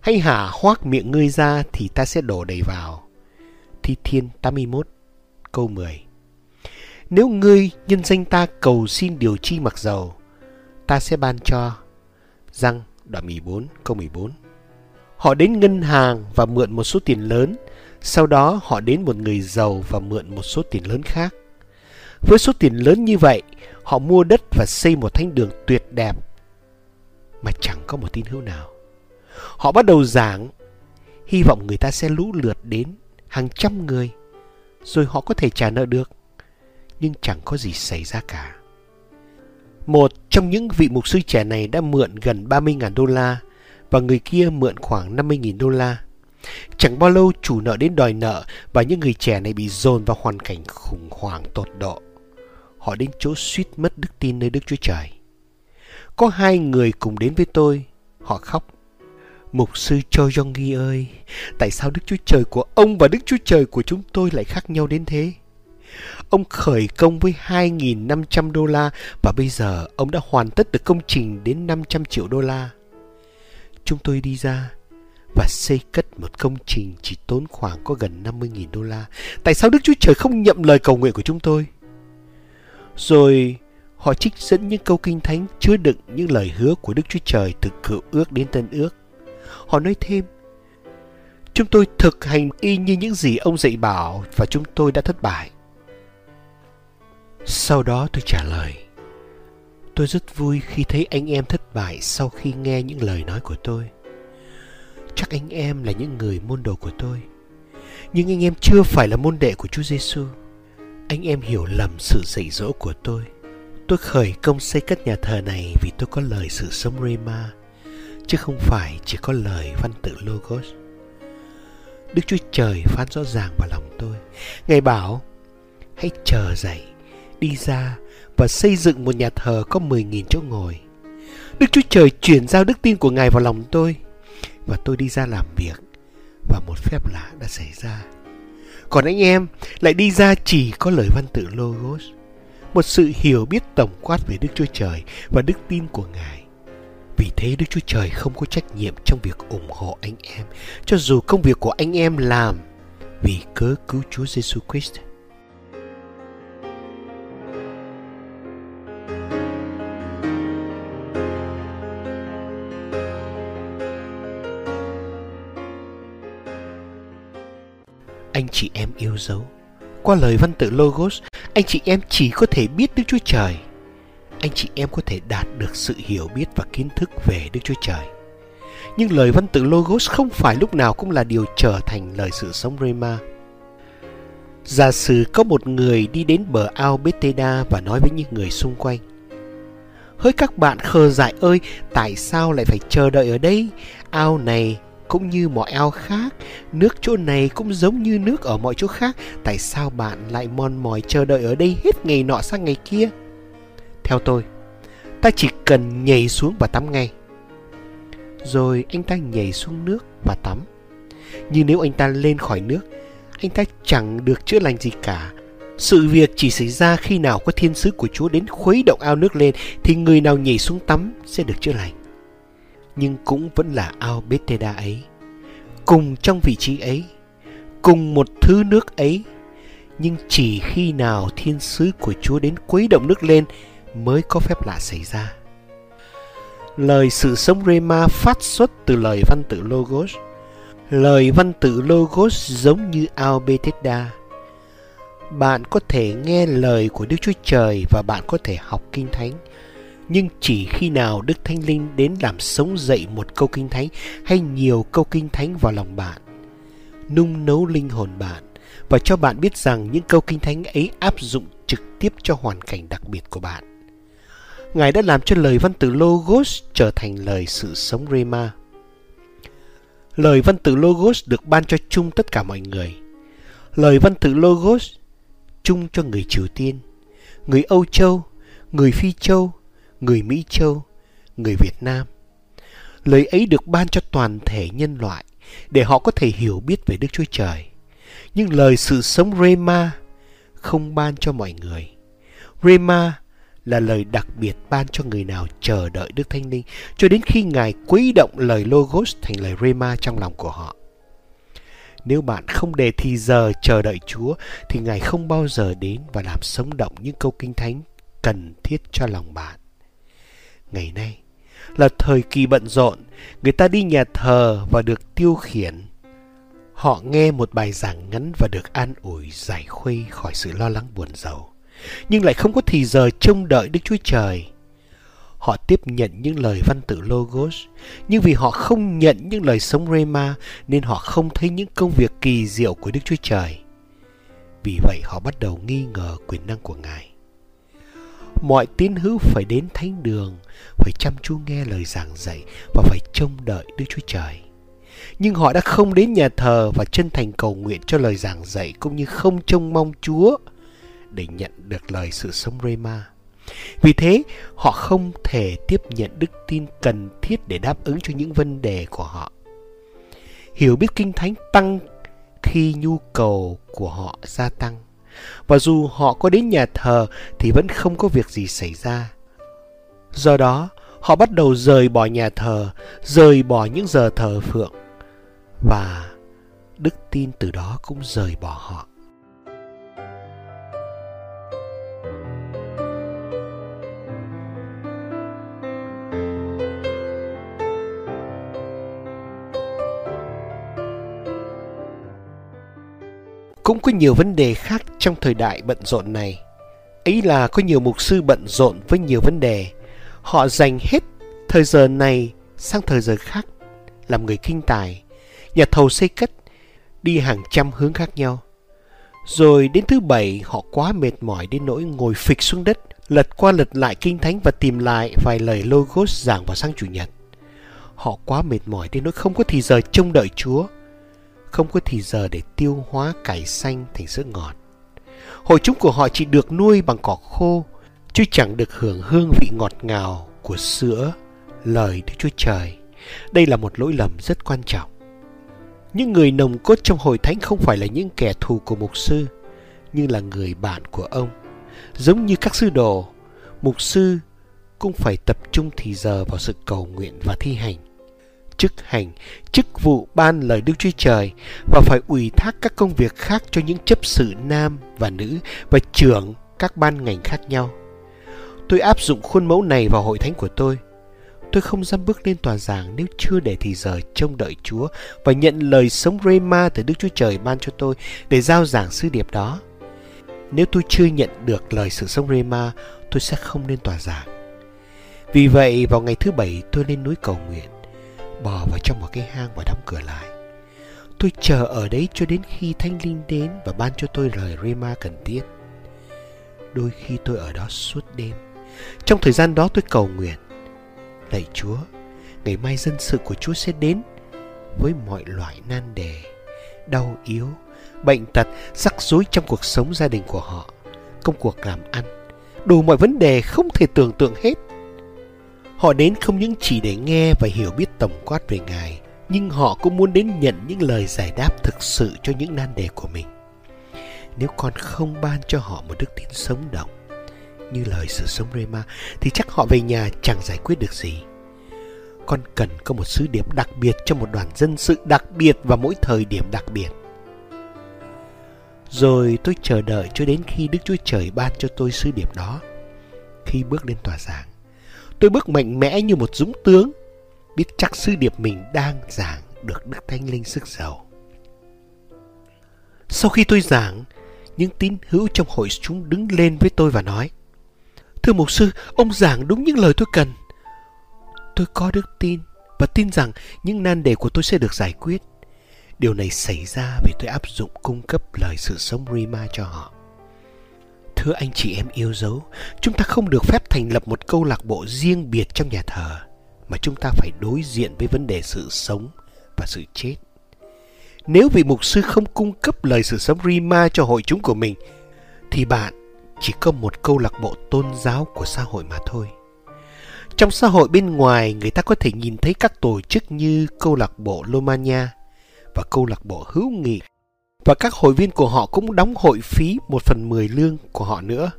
Hãy hả hoác miệng ngươi ra thì ta sẽ đổ đầy vào. Thi Thiên 81 câu 10 Nếu ngươi nhân danh ta cầu xin điều chi mặc dầu, ta sẽ ban cho. Răng đoạn 14 câu 14 Họ đến ngân hàng và mượn một số tiền lớn sau đó họ đến một người giàu và mượn một số tiền lớn khác. Với số tiền lớn như vậy, họ mua đất và xây một thánh đường tuyệt đẹp mà chẳng có một tín hữu nào. Họ bắt đầu giảng, hy vọng người ta sẽ lũ lượt đến hàng trăm người, rồi họ có thể trả nợ được. Nhưng chẳng có gì xảy ra cả. Một trong những vị mục sư trẻ này đã mượn gần 30.000 đô la và người kia mượn khoảng 50.000 đô la. Chẳng bao lâu chủ nợ đến đòi nợ và những người trẻ này bị dồn vào hoàn cảnh khủng hoảng tột độ. Họ đến chỗ suýt mất đức tin nơi Đức Chúa Trời. Có hai người cùng đến với tôi. Họ khóc. Mục sư Cho Yonggi ơi, tại sao Đức Chúa Trời của ông và Đức Chúa Trời của chúng tôi lại khác nhau đến thế? Ông khởi công với 2.500 đô la và bây giờ ông đã hoàn tất được công trình đến 500 triệu đô la. Chúng tôi đi ra và xây cất một công trình chỉ tốn khoảng có gần 50.000 đô la. Tại sao Đức Chúa Trời không nhậm lời cầu nguyện của chúng tôi? Rồi họ trích dẫn những câu kinh thánh chứa đựng những lời hứa của Đức Chúa Trời từ cựu ước đến tân ước. Họ nói thêm, chúng tôi thực hành y như những gì ông dạy bảo và chúng tôi đã thất bại. Sau đó tôi trả lời, tôi rất vui khi thấy anh em thất bại sau khi nghe những lời nói của tôi chắc anh em là những người môn đồ của tôi. Nhưng anh em chưa phải là môn đệ của Chúa Giêsu. Anh em hiểu lầm sự dạy dỗ của tôi. Tôi khởi công xây cất nhà thờ này vì tôi có lời sự sống Rema, chứ không phải chỉ có lời văn tự Logos. Đức Chúa Trời phán rõ ràng vào lòng tôi. Ngài bảo, hãy chờ dậy, đi ra và xây dựng một nhà thờ có 10.000 chỗ ngồi. Đức Chúa Trời chuyển giao đức tin của Ngài vào lòng tôi và tôi đi ra làm việc và một phép lạ đã xảy ra. Còn anh em lại đi ra chỉ có lời văn tự Logos, một sự hiểu biết tổng quát về Đức Chúa Trời và đức tin của Ngài. Vì thế Đức Chúa Trời không có trách nhiệm trong việc ủng hộ anh em, cho dù công việc của anh em làm vì cớ cứu Chúa Giêsu Christ. Anh chị em yêu dấu. Qua lời văn tự Logos, anh chị em chỉ có thể biết Đức Chúa Trời. Anh chị em có thể đạt được sự hiểu biết và kiến thức về Đức Chúa Trời. Nhưng lời văn tự Logos không phải lúc nào cũng là điều trở thành lời sự sống Rema. Giả sử có một người đi đến bờ ao Bethesda và nói với những người xung quanh. Hỡi các bạn khờ dại ơi, tại sao lại phải chờ đợi ở đây? Ao này cũng như mọi ao khác, nước chỗ này cũng giống như nước ở mọi chỗ khác, tại sao bạn lại mòn mỏi chờ đợi ở đây hết ngày nọ sang ngày kia? Theo tôi, ta chỉ cần nhảy xuống và tắm ngay. Rồi anh ta nhảy xuống nước và tắm. Nhưng nếu anh ta lên khỏi nước, anh ta chẳng được chữa lành gì cả. Sự việc chỉ xảy ra khi nào có thiên sứ của Chúa đến khuấy động ao nước lên thì người nào nhảy xuống tắm sẽ được chữa lành nhưng cũng vẫn là ao Bethesda ấy. Cùng trong vị trí ấy, cùng một thứ nước ấy, nhưng chỉ khi nào thiên sứ của Chúa đến quấy động nước lên mới có phép lạ xảy ra. Lời sự sống Rema phát xuất từ lời văn tự Logos. Lời văn tự Logos giống như ao Bethesda. Bạn có thể nghe lời của Đức Chúa Trời và bạn có thể học kinh thánh nhưng chỉ khi nào Đức Thánh Linh đến làm sống dậy một câu kinh thánh hay nhiều câu kinh thánh vào lòng bạn, nung nấu linh hồn bạn và cho bạn biết rằng những câu kinh thánh ấy áp dụng trực tiếp cho hoàn cảnh đặc biệt của bạn. Ngài đã làm cho lời văn tự Logos trở thành lời sự sống Rema. Lời văn tự Logos được ban cho chung tất cả mọi người. Lời văn tự Logos chung cho người Triều Tiên, người Âu Châu, người Phi Châu, người Mỹ Châu, người Việt Nam. Lời ấy được ban cho toàn thể nhân loại để họ có thể hiểu biết về Đức Chúa Trời. Nhưng lời sự sống Rema không ban cho mọi người. Rema là lời đặc biệt ban cho người nào chờ đợi Đức Thánh Linh cho đến khi Ngài quấy động lời Logos thành lời Rema trong lòng của họ. Nếu bạn không để thì giờ chờ đợi Chúa thì Ngài không bao giờ đến và làm sống động những câu kinh thánh cần thiết cho lòng bạn. Ngày nay là thời kỳ bận rộn, người ta đi nhà thờ và được tiêu khiển. Họ nghe một bài giảng ngắn và được an ủi giải khuây khỏi sự lo lắng buồn rầu nhưng lại không có thì giờ trông đợi Đức Chúa Trời. Họ tiếp nhận những lời văn tự Logos, nhưng vì họ không nhận những lời sống Rema nên họ không thấy những công việc kỳ diệu của Đức Chúa Trời. Vì vậy họ bắt đầu nghi ngờ quyền năng của Ngài. Mọi tín hữu phải đến thánh đường, phải chăm chú nghe lời giảng dạy và phải trông đợi Đức Chúa Trời. Nhưng họ đã không đến nhà thờ và chân thành cầu nguyện cho lời giảng dạy cũng như không trông mong Chúa để nhận được lời sự sống Rema. Vì thế, họ không thể tiếp nhận đức tin cần thiết để đáp ứng cho những vấn đề của họ. Hiểu biết kinh thánh tăng khi nhu cầu của họ gia tăng. Và dù họ có đến nhà thờ thì vẫn không có việc gì xảy ra. Do đó, họ bắt đầu rời bỏ nhà thờ, rời bỏ những giờ thờ phượng. Và đức tin từ đó cũng rời bỏ họ. Cũng có nhiều vấn đề khác trong thời đại bận rộn này. Ấy là có nhiều mục sư bận rộn với nhiều vấn đề. Họ dành hết thời giờ này sang thời giờ khác làm người kinh tài, nhà thầu xây cất, đi hàng trăm hướng khác nhau. Rồi đến thứ bảy họ quá mệt mỏi đến nỗi ngồi phịch xuống đất, lật qua lật lại kinh thánh và tìm lại vài lời logos giảng vào sang chủ nhật. Họ quá mệt mỏi đến nỗi không có thì giờ trông đợi Chúa không có thì giờ để tiêu hóa cải xanh thành sữa ngọt. Hội chúng của họ chỉ được nuôi bằng cỏ khô, chứ chẳng được hưởng hương vị ngọt ngào của sữa, lời Đức Chúa Trời. Đây là một lỗi lầm rất quan trọng. Những người nồng cốt trong hội thánh không phải là những kẻ thù của mục sư, nhưng là người bạn của ông. Giống như các sư đồ, mục sư cũng phải tập trung thì giờ vào sự cầu nguyện và thi hành chức hành, chức vụ ban lời Đức Chúa Trời và phải ủy thác các công việc khác cho những chấp sự nam và nữ và trưởng các ban ngành khác nhau. Tôi áp dụng khuôn mẫu này vào hội thánh của tôi. Tôi không dám bước lên tòa giảng nếu chưa để thì giờ trông đợi Chúa và nhận lời sống Rema từ Đức Chúa Trời ban cho tôi để giao giảng sứ điệp đó. Nếu tôi chưa nhận được lời sự sống Rema, tôi sẽ không lên tòa giảng. Vì vậy, vào ngày thứ bảy tôi lên núi cầu nguyện bò vào trong một cái hang và đóng cửa lại. Tôi chờ ở đấy cho đến khi Thanh Linh đến và ban cho tôi lời Rema cần thiết. Đôi khi tôi ở đó suốt đêm. Trong thời gian đó tôi cầu nguyện. Lạy Chúa, ngày mai dân sự của Chúa sẽ đến với mọi loại nan đề, đau yếu, bệnh tật, rắc rối trong cuộc sống gia đình của họ, công cuộc làm ăn, đủ mọi vấn đề không thể tưởng tượng hết. Họ đến không những chỉ để nghe và hiểu biết tổng quát về Ngài, nhưng họ cũng muốn đến nhận những lời giải đáp thực sự cho những nan đề của mình. Nếu con không ban cho họ một đức tin sống động, như lời sự sống Rema, thì chắc họ về nhà chẳng giải quyết được gì. Con cần có một sứ điệp đặc biệt cho một đoàn dân sự đặc biệt và mỗi thời điểm đặc biệt. Rồi tôi chờ đợi cho đến khi Đức Chúa Trời ban cho tôi sứ điệp đó. Khi bước lên tòa giảng, Tôi bước mạnh mẽ như một dũng tướng, biết chắc sư điệp mình đang giảng được Đức Thánh Linh sức giàu. Sau khi tôi giảng, những tín hữu trong hội chúng đứng lên với tôi và nói Thưa mục sư, ông giảng đúng những lời tôi cần. Tôi có đức tin và tin rằng những nan đề của tôi sẽ được giải quyết. Điều này xảy ra vì tôi áp dụng cung cấp lời sự sống Rima cho họ. Thưa anh chị em yêu dấu, chúng ta không được phép thành lập một câu lạc bộ riêng biệt trong nhà thờ, mà chúng ta phải đối diện với vấn đề sự sống và sự chết. Nếu vị mục sư không cung cấp lời sự sống Rima cho hội chúng của mình, thì bạn chỉ có một câu lạc bộ tôn giáo của xã hội mà thôi. Trong xã hội bên ngoài, người ta có thể nhìn thấy các tổ chức như câu lạc bộ Lomania và câu lạc bộ hữu nghị và các hội viên của họ cũng đóng hội phí một phần mười lương của họ nữa.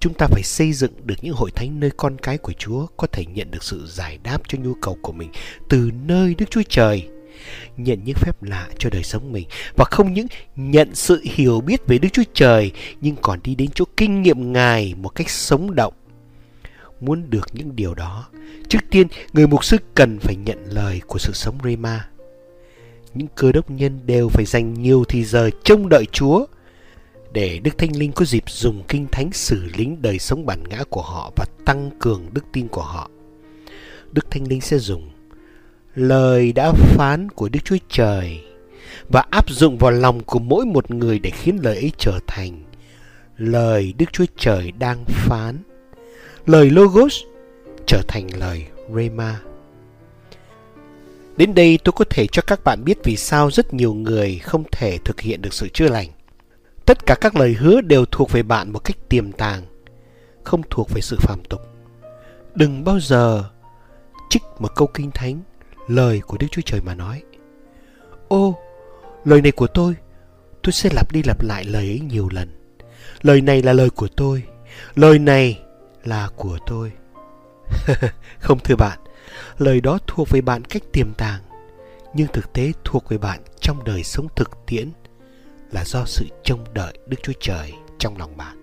Chúng ta phải xây dựng được những hội thánh nơi con cái của Chúa có thể nhận được sự giải đáp cho nhu cầu của mình từ nơi Đức Chúa Trời. Nhận những phép lạ cho đời sống mình và không những nhận sự hiểu biết về Đức Chúa Trời nhưng còn đi đến chỗ kinh nghiệm Ngài một cách sống động. Muốn được những điều đó, trước tiên người mục sư cần phải nhận lời của sự sống Rema những cơ đốc nhân đều phải dành nhiều thời giờ trông đợi Chúa, để Đức Thánh Linh có dịp dùng kinh thánh xử lính đời sống bản ngã của họ và tăng cường đức tin của họ. Đức Thánh Linh sẽ dùng lời đã phán của Đức Chúa Trời và áp dụng vào lòng của mỗi một người để khiến lời ấy trở thành lời Đức Chúa Trời đang phán. Lời Logos trở thành lời Rema. Đến đây tôi có thể cho các bạn biết vì sao rất nhiều người không thể thực hiện được sự chữa lành. Tất cả các lời hứa đều thuộc về bạn một cách tiềm tàng, không thuộc về sự phàm tục. Đừng bao giờ trích một câu kinh thánh, lời của Đức Chúa Trời mà nói. Ô, lời này của tôi, tôi sẽ lặp đi lặp lại lời ấy nhiều lần. Lời này là lời của tôi, lời này là của tôi. [laughs] không thưa bạn, lời đó thuộc về bạn cách tiềm tàng nhưng thực tế thuộc về bạn trong đời sống thực tiễn là do sự trông đợi Đức Chúa Trời trong lòng bạn.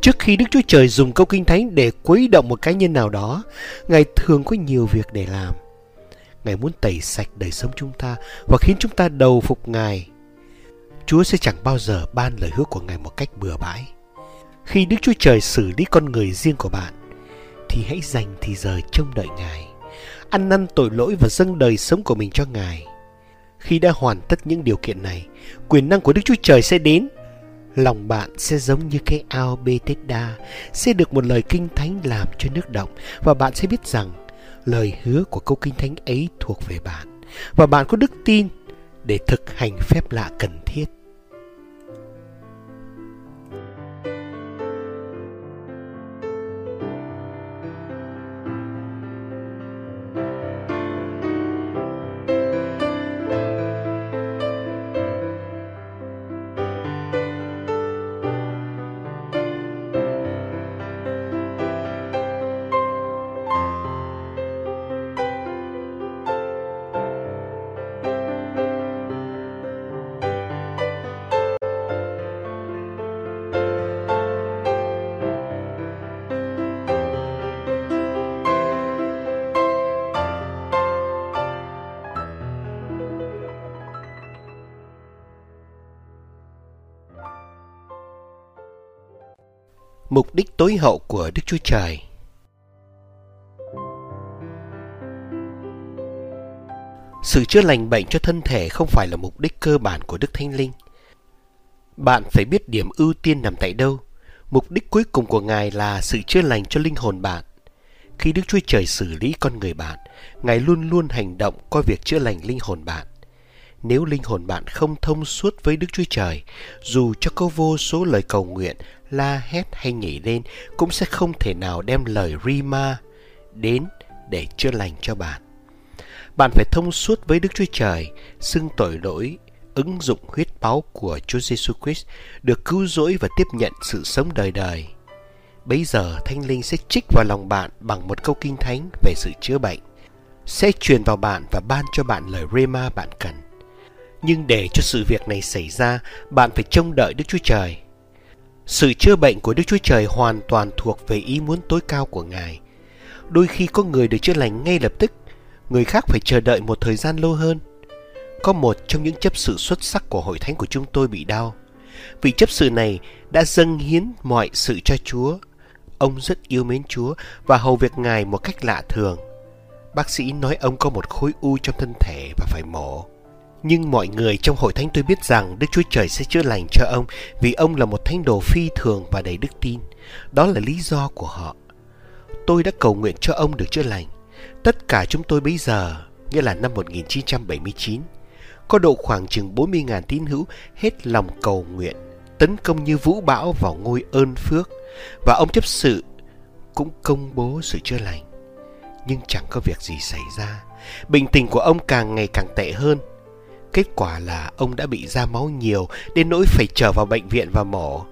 Trước khi Đức Chúa Trời dùng câu kinh thánh để quấy động một cá nhân nào đó, Ngài thường có nhiều việc để làm. Ngài muốn tẩy sạch đời sống chúng ta và khiến chúng ta đầu phục Ngài. Chúa sẽ chẳng bao giờ ban lời hứa của Ngài một cách bừa bãi. Khi Đức Chúa Trời xử lý con người riêng của bạn, thì hãy dành thì giờ trông đợi Ngài, ăn năn tội lỗi và dâng đời sống của mình cho Ngài. Khi đã hoàn tất những điều kiện này, quyền năng của Đức Chúa Trời sẽ đến. Lòng bạn sẽ giống như cái ao Bethesda, sẽ được một lời kinh thánh làm cho nước động và bạn sẽ biết rằng lời hứa của câu kinh thánh ấy thuộc về bạn và bạn có đức tin để thực hành phép lạ cần thiết. Mục đích tối hậu của Đức Chúa Trời. Sự chữa lành bệnh cho thân thể không phải là mục đích cơ bản của Đức Thánh Linh. Bạn phải biết điểm ưu tiên nằm tại đâu. Mục đích cuối cùng của Ngài là sự chữa lành cho linh hồn bạn. Khi Đức Chúa Trời xử lý con người bạn, Ngài luôn luôn hành động coi việc chữa lành linh hồn bạn. Nếu linh hồn bạn không thông suốt với Đức Chúa Trời, dù cho có vô số lời cầu nguyện la hét hay nhảy lên cũng sẽ không thể nào đem lời Rima đến để chữa lành cho bạn. Bạn phải thông suốt với Đức Chúa Trời, xưng tội lỗi, ứng dụng huyết máu của Chúa Giêsu Christ, được cứu rỗi và tiếp nhận sự sống đời đời. Bây giờ Thánh Linh sẽ trích vào lòng bạn bằng một câu kinh thánh về sự chữa bệnh, sẽ truyền vào bạn và ban cho bạn lời Rema bạn cần. Nhưng để cho sự việc này xảy ra, bạn phải trông đợi Đức Chúa Trời. Sự chữa bệnh của Đức Chúa Trời hoàn toàn thuộc về ý muốn tối cao của Ngài. Đôi khi có người được chữa lành ngay lập tức, người khác phải chờ đợi một thời gian lâu hơn. Có một trong những chấp sự xuất sắc của hội thánh của chúng tôi bị đau. Vị chấp sự này đã dâng hiến mọi sự cho Chúa. Ông rất yêu mến Chúa và hầu việc Ngài một cách lạ thường. Bác sĩ nói ông có một khối u trong thân thể và phải mổ. Nhưng mọi người trong hội thánh tôi biết rằng Đức Chúa Trời sẽ chữa lành cho ông vì ông là một thánh đồ phi thường và đầy đức tin. Đó là lý do của họ. Tôi đã cầu nguyện cho ông được chữa lành. Tất cả chúng tôi bây giờ, nghĩa là năm 1979, có độ khoảng chừng 40.000 tín hữu hết lòng cầu nguyện, tấn công như vũ bão vào ngôi ơn phước. Và ông chấp sự cũng công bố sự chữa lành. Nhưng chẳng có việc gì xảy ra. bình tình của ông càng ngày càng tệ hơn. Kết quả là ông đã bị ra máu nhiều đến nỗi phải trở vào bệnh viện và mổ.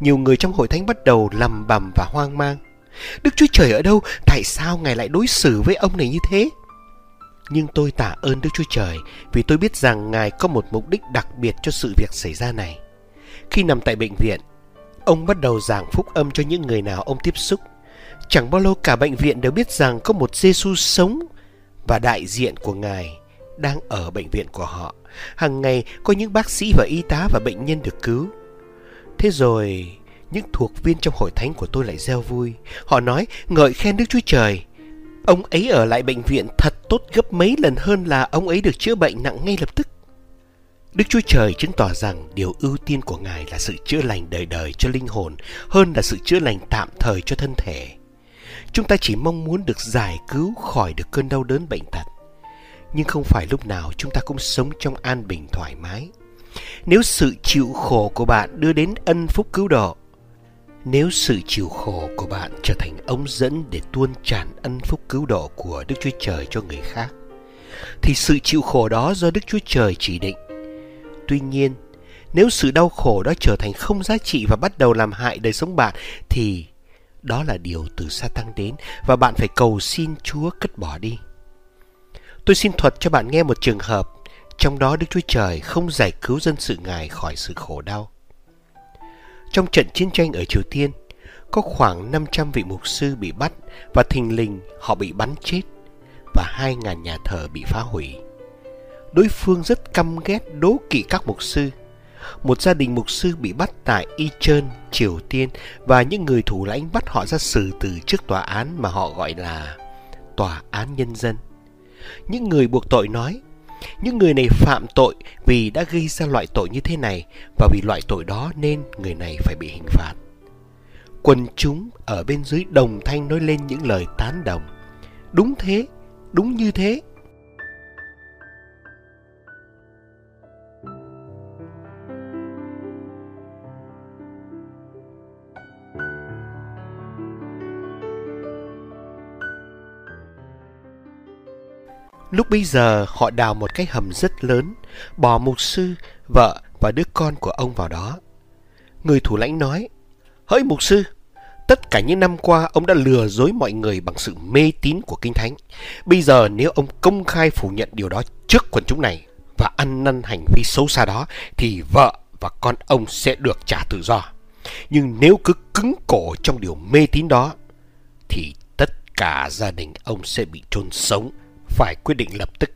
Nhiều người trong hội thánh bắt đầu lầm bầm và hoang mang. Đức Chúa Trời ở đâu? Tại sao Ngài lại đối xử với ông này như thế? Nhưng tôi tạ ơn Đức Chúa Trời vì tôi biết rằng Ngài có một mục đích đặc biệt cho sự việc xảy ra này. Khi nằm tại bệnh viện, ông bắt đầu giảng phúc âm cho những người nào ông tiếp xúc. Chẳng bao lâu cả bệnh viện đều biết rằng có một Giêsu sống và đại diện của Ngài đang ở bệnh viện của họ. Hàng ngày có những bác sĩ và y tá và bệnh nhân được cứu. Thế rồi, những thuộc viên trong hội thánh của tôi lại reo vui. Họ nói ngợi khen Đức Chúa Trời. Ông ấy ở lại bệnh viện thật tốt gấp mấy lần hơn là ông ấy được chữa bệnh nặng ngay lập tức. Đức Chúa Trời chứng tỏ rằng điều ưu tiên của Ngài là sự chữa lành đời đời cho linh hồn hơn là sự chữa lành tạm thời cho thân thể. Chúng ta chỉ mong muốn được giải cứu khỏi được cơn đau đớn bệnh tật. Nhưng không phải lúc nào chúng ta cũng sống trong an bình thoải mái. Nếu sự chịu khổ của bạn đưa đến ân phúc cứu độ, nếu sự chịu khổ của bạn trở thành ống dẫn để tuôn tràn ân phúc cứu độ của Đức Chúa Trời cho người khác, thì sự chịu khổ đó do Đức Chúa Trời chỉ định. Tuy nhiên, nếu sự đau khổ đó trở thành không giá trị và bắt đầu làm hại đời sống bạn, thì đó là điều từ xa tăng đến và bạn phải cầu xin Chúa cất bỏ đi. Tôi xin thuật cho bạn nghe một trường hợp trong đó Đức Chúa Trời không giải cứu dân sự Ngài khỏi sự khổ đau. Trong trận chiến tranh ở Triều Tiên, có khoảng 500 vị mục sư bị bắt và thình lình họ bị bắn chết và 2.000 nhà thờ bị phá hủy. Đối phương rất căm ghét đố kỵ các mục sư. Một gia đình mục sư bị bắt tại Icheon, Triều Tiên và những người thủ lãnh bắt họ ra xử từ trước tòa án mà họ gọi là Tòa án Nhân dân. Những người buộc tội nói những người này phạm tội vì đã gây ra loại tội như thế này và vì loại tội đó nên người này phải bị hình phạt. Quần chúng ở bên dưới đồng thanh nói lên những lời tán đồng. Đúng thế, đúng như thế. Lúc bây giờ họ đào một cái hầm rất lớn, bỏ mục sư, vợ và đứa con của ông vào đó. Người thủ lãnh nói, Hỡi mục sư, tất cả những năm qua ông đã lừa dối mọi người bằng sự mê tín của Kinh Thánh. Bây giờ nếu ông công khai phủ nhận điều đó trước quần chúng này và ăn năn hành vi xấu xa đó thì vợ và con ông sẽ được trả tự do. Nhưng nếu cứ cứng cổ trong điều mê tín đó thì tất cả gia đình ông sẽ bị chôn sống phải quyết định lập tức.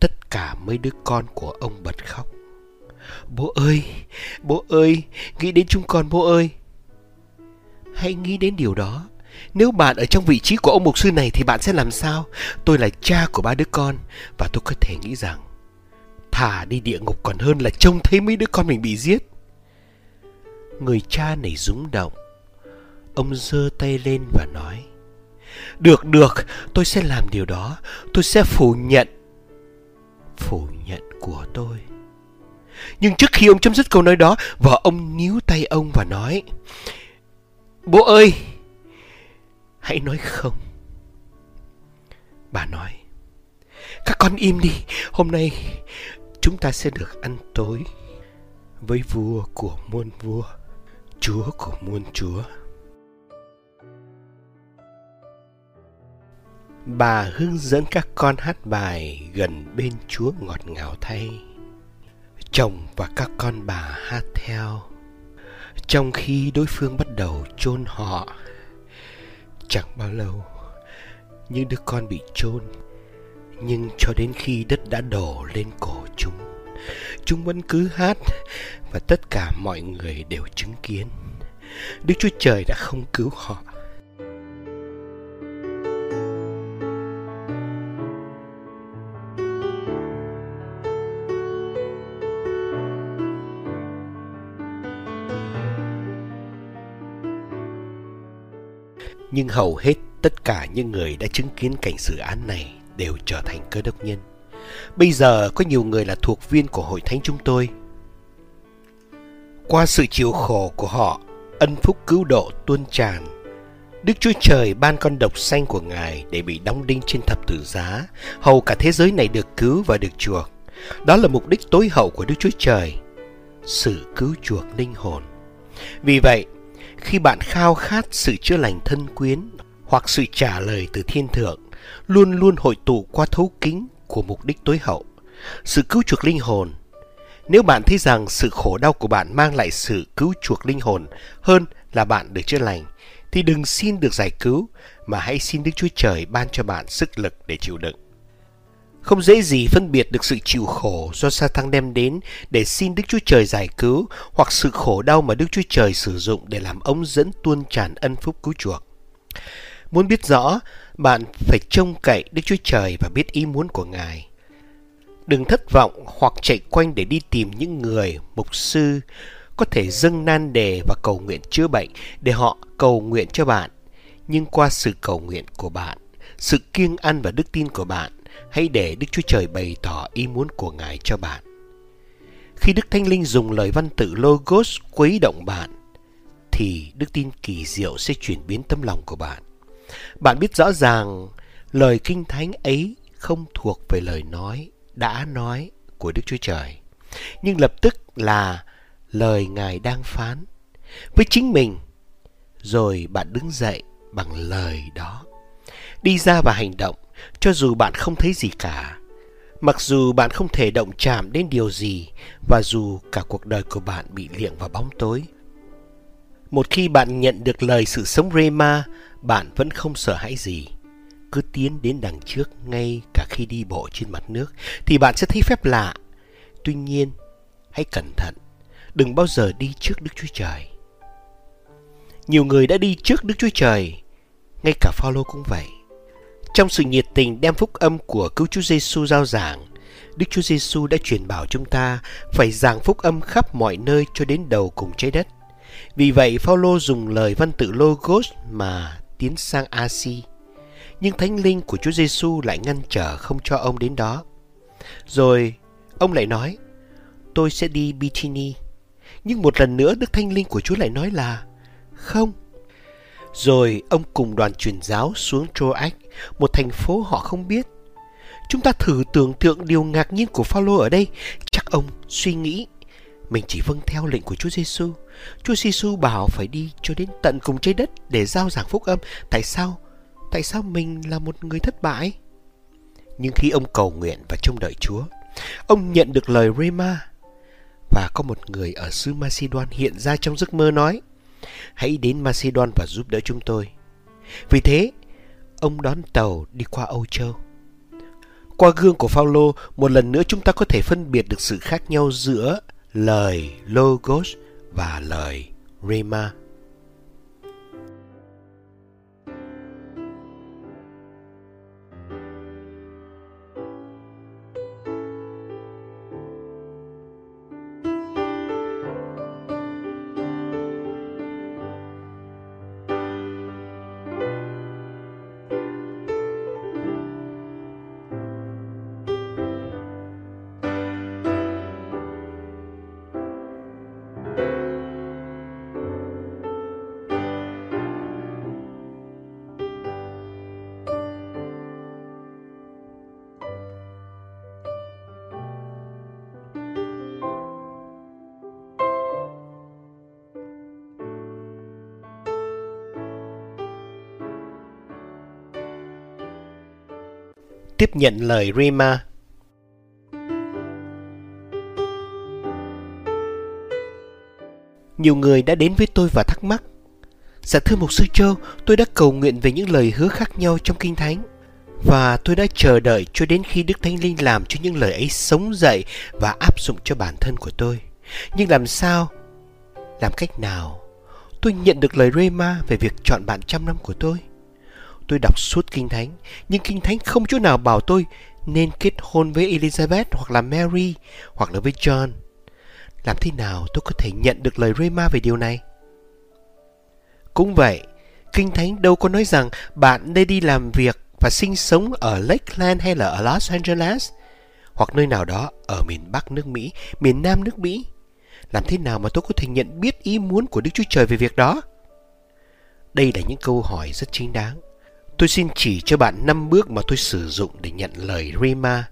Tất cả mấy đứa con của ông bật khóc. Bố ơi, bố ơi, nghĩ đến chúng con bố ơi. Hãy nghĩ đến điều đó. Nếu bạn ở trong vị trí của ông mục sư này thì bạn sẽ làm sao? Tôi là cha của ba đứa con và tôi có thể nghĩ rằng thả đi địa ngục còn hơn là trông thấy mấy đứa con mình bị giết. Người cha này rúng động. Ông giơ tay lên và nói được, được, tôi sẽ làm điều đó. Tôi sẽ phủ nhận. Phủ nhận của tôi. Nhưng trước khi ông chấm dứt câu nói đó, vợ ông níu tay ông và nói Bố ơi, hãy nói không. Bà nói Các con im đi, hôm nay chúng ta sẽ được ăn tối với vua của muôn vua, chúa của muôn chúa. Bà hướng dẫn các con hát bài gần bên Chúa ngọt ngào thay. Chồng và các con bà hát theo, trong khi đối phương bắt đầu chôn họ. Chẳng bao lâu, những đứa con bị chôn, nhưng cho đến khi đất đã đổ lên cổ chúng, chúng vẫn cứ hát và tất cả mọi người đều chứng kiến. Đức Chúa Trời đã không cứu họ Nhưng hầu hết tất cả những người đã chứng kiến cảnh xử án này đều trở thành cơ đốc nhân. Bây giờ có nhiều người là thuộc viên của hội thánh chúng tôi. Qua sự chịu khổ của họ, ân phúc cứu độ tuôn tràn. Đức Chúa Trời ban con độc xanh của Ngài để bị đóng đinh trên thập tự giá, hầu cả thế giới này được cứu và được chuộc. Đó là mục đích tối hậu của Đức Chúa Trời, sự cứu chuộc linh hồn. Vì vậy, khi bạn khao khát sự chữa lành thân quyến hoặc sự trả lời từ thiên thượng, luôn luôn hội tụ qua thấu kính của mục đích tối hậu, sự cứu chuộc linh hồn. Nếu bạn thấy rằng sự khổ đau của bạn mang lại sự cứu chuộc linh hồn hơn là bạn được chữa lành, thì đừng xin được giải cứu, mà hãy xin Đức Chúa Trời ban cho bạn sức lực để chịu đựng. Không dễ gì phân biệt được sự chịu khổ do Satan đem đến để xin Đức Chúa Trời giải cứu hoặc sự khổ đau mà Đức Chúa Trời sử dụng để làm ống dẫn tuôn tràn ân phúc cứu chuộc. Muốn biết rõ, bạn phải trông cậy Đức Chúa Trời và biết ý muốn của Ngài. Đừng thất vọng hoặc chạy quanh để đi tìm những người, mục sư, có thể dâng nan đề và cầu nguyện chữa bệnh để họ cầu nguyện cho bạn. Nhưng qua sự cầu nguyện của bạn, sự kiêng ăn và đức tin của bạn, hãy để Đức Chúa Trời bày tỏ ý muốn của Ngài cho bạn. Khi Đức Thánh Linh dùng lời văn tự Logos quấy động bạn, thì đức tin kỳ diệu sẽ chuyển biến tâm lòng của bạn. Bạn biết rõ ràng lời kinh thánh ấy không thuộc về lời nói, đã nói của Đức Chúa Trời, nhưng lập tức là lời Ngài đang phán với chính mình. Rồi bạn đứng dậy bằng lời đó. Đi ra và hành động cho dù bạn không thấy gì cả. Mặc dù bạn không thể động chạm đến điều gì và dù cả cuộc đời của bạn bị liệng vào bóng tối. Một khi bạn nhận được lời sự sống Rema, bạn vẫn không sợ hãi gì. Cứ tiến đến đằng trước ngay cả khi đi bộ trên mặt nước thì bạn sẽ thấy phép lạ. Tuy nhiên, hãy cẩn thận, đừng bao giờ đi trước Đức Chúa Trời. Nhiều người đã đi trước Đức Chúa Trời, ngay cả Phaolô cũng vậy. Trong sự nhiệt tình đem phúc âm của cứu Chúa Giêsu giao giảng, Đức Chúa Giêsu đã truyền bảo chúng ta phải giảng phúc âm khắp mọi nơi cho đến đầu cùng trái đất. Vì vậy, Phaolô dùng lời văn tự Logos mà tiến sang Asi. Nhưng Thánh Linh của Chúa Giêsu lại ngăn trở không cho ông đến đó. Rồi, ông lại nói, tôi sẽ đi Bithyni. Nhưng một lần nữa Đức Thánh Linh của Chúa lại nói là, không, rồi ông cùng đoàn truyền giáo xuống Troas, một thành phố họ không biết. Chúng ta thử tưởng tượng điều ngạc nhiên của Phaolô ở đây. Chắc ông suy nghĩ mình chỉ vâng theo lệnh của Chúa Giêsu. Chúa Giêsu bảo phải đi cho đến tận cùng trái đất để giao giảng phúc âm. Tại sao? Tại sao mình là một người thất bại? Nhưng khi ông cầu nguyện và trông đợi Chúa, ông nhận được lời Rema và có một người ở xứ Macedon hiện ra trong giấc mơ nói: Hãy đến Macedon và giúp đỡ chúng tôi. Vì thế, ông đón tàu đi qua Âu Châu. Qua gương của Phaolô, một lần nữa chúng ta có thể phân biệt được sự khác nhau giữa lời Logos và lời Rema. Tiếp nhận lời Rima. Nhiều người đã đến với tôi và thắc mắc. Dạ thưa Mục Sư Châu, tôi đã cầu nguyện về những lời hứa khác nhau trong Kinh Thánh. Và tôi đã chờ đợi cho đến khi Đức Thánh Linh làm cho những lời ấy sống dậy và áp dụng cho bản thân của tôi. Nhưng làm sao? Làm cách nào? Tôi nhận được lời Rema về việc chọn bạn trăm năm của tôi. Tôi đọc suốt Kinh Thánh, nhưng Kinh Thánh không chỗ nào bảo tôi nên kết hôn với Elizabeth hoặc là Mary hoặc là với John. Làm thế nào tôi có thể nhận được lời Rema về điều này? Cũng vậy, Kinh Thánh đâu có nói rằng bạn nên đi làm việc và sinh sống ở Lakeland hay là ở Los Angeles hoặc nơi nào đó ở miền Bắc nước Mỹ, miền Nam nước Mỹ. Làm thế nào mà tôi có thể nhận biết ý muốn của Đức Chúa Trời về việc đó? Đây là những câu hỏi rất chính đáng. Tôi xin chỉ cho bạn 5 bước mà tôi sử dụng để nhận lời Rima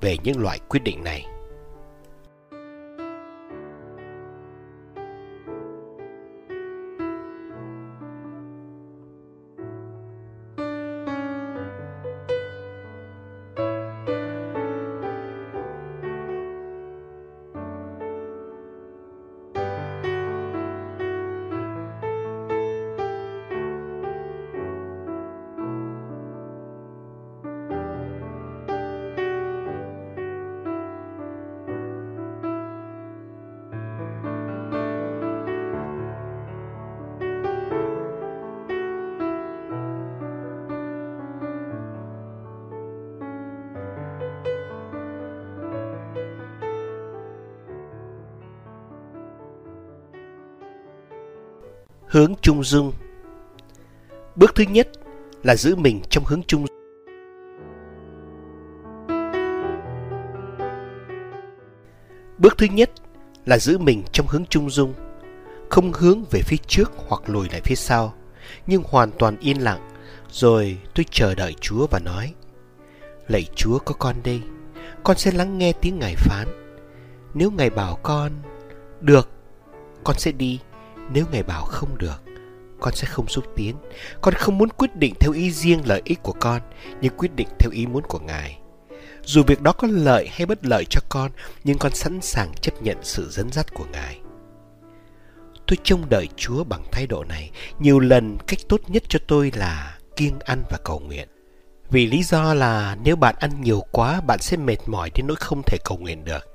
về những loại quyết định này. Trung dung Bước thứ nhất là giữ mình trong hướng trung Bước thứ nhất là giữ mình trong hướng trung dung, không hướng về phía trước hoặc lùi lại phía sau, nhưng hoàn toàn yên lặng. Rồi tôi chờ đợi Chúa và nói, Lạy Chúa có con đây, con sẽ lắng nghe tiếng Ngài phán. Nếu Ngài bảo con, được, con sẽ đi. Nếu Ngài bảo không được, con sẽ không xúc tiến. Con không muốn quyết định theo ý riêng lợi ích của con, nhưng quyết định theo ý muốn của Ngài. Dù việc đó có lợi hay bất lợi cho con, nhưng con sẵn sàng chấp nhận sự dẫn dắt của Ngài. Tôi trông đợi Chúa bằng thái độ này. Nhiều lần cách tốt nhất cho tôi là kiêng ăn và cầu nguyện. Vì lý do là nếu bạn ăn nhiều quá, bạn sẽ mệt mỏi đến nỗi không thể cầu nguyện được.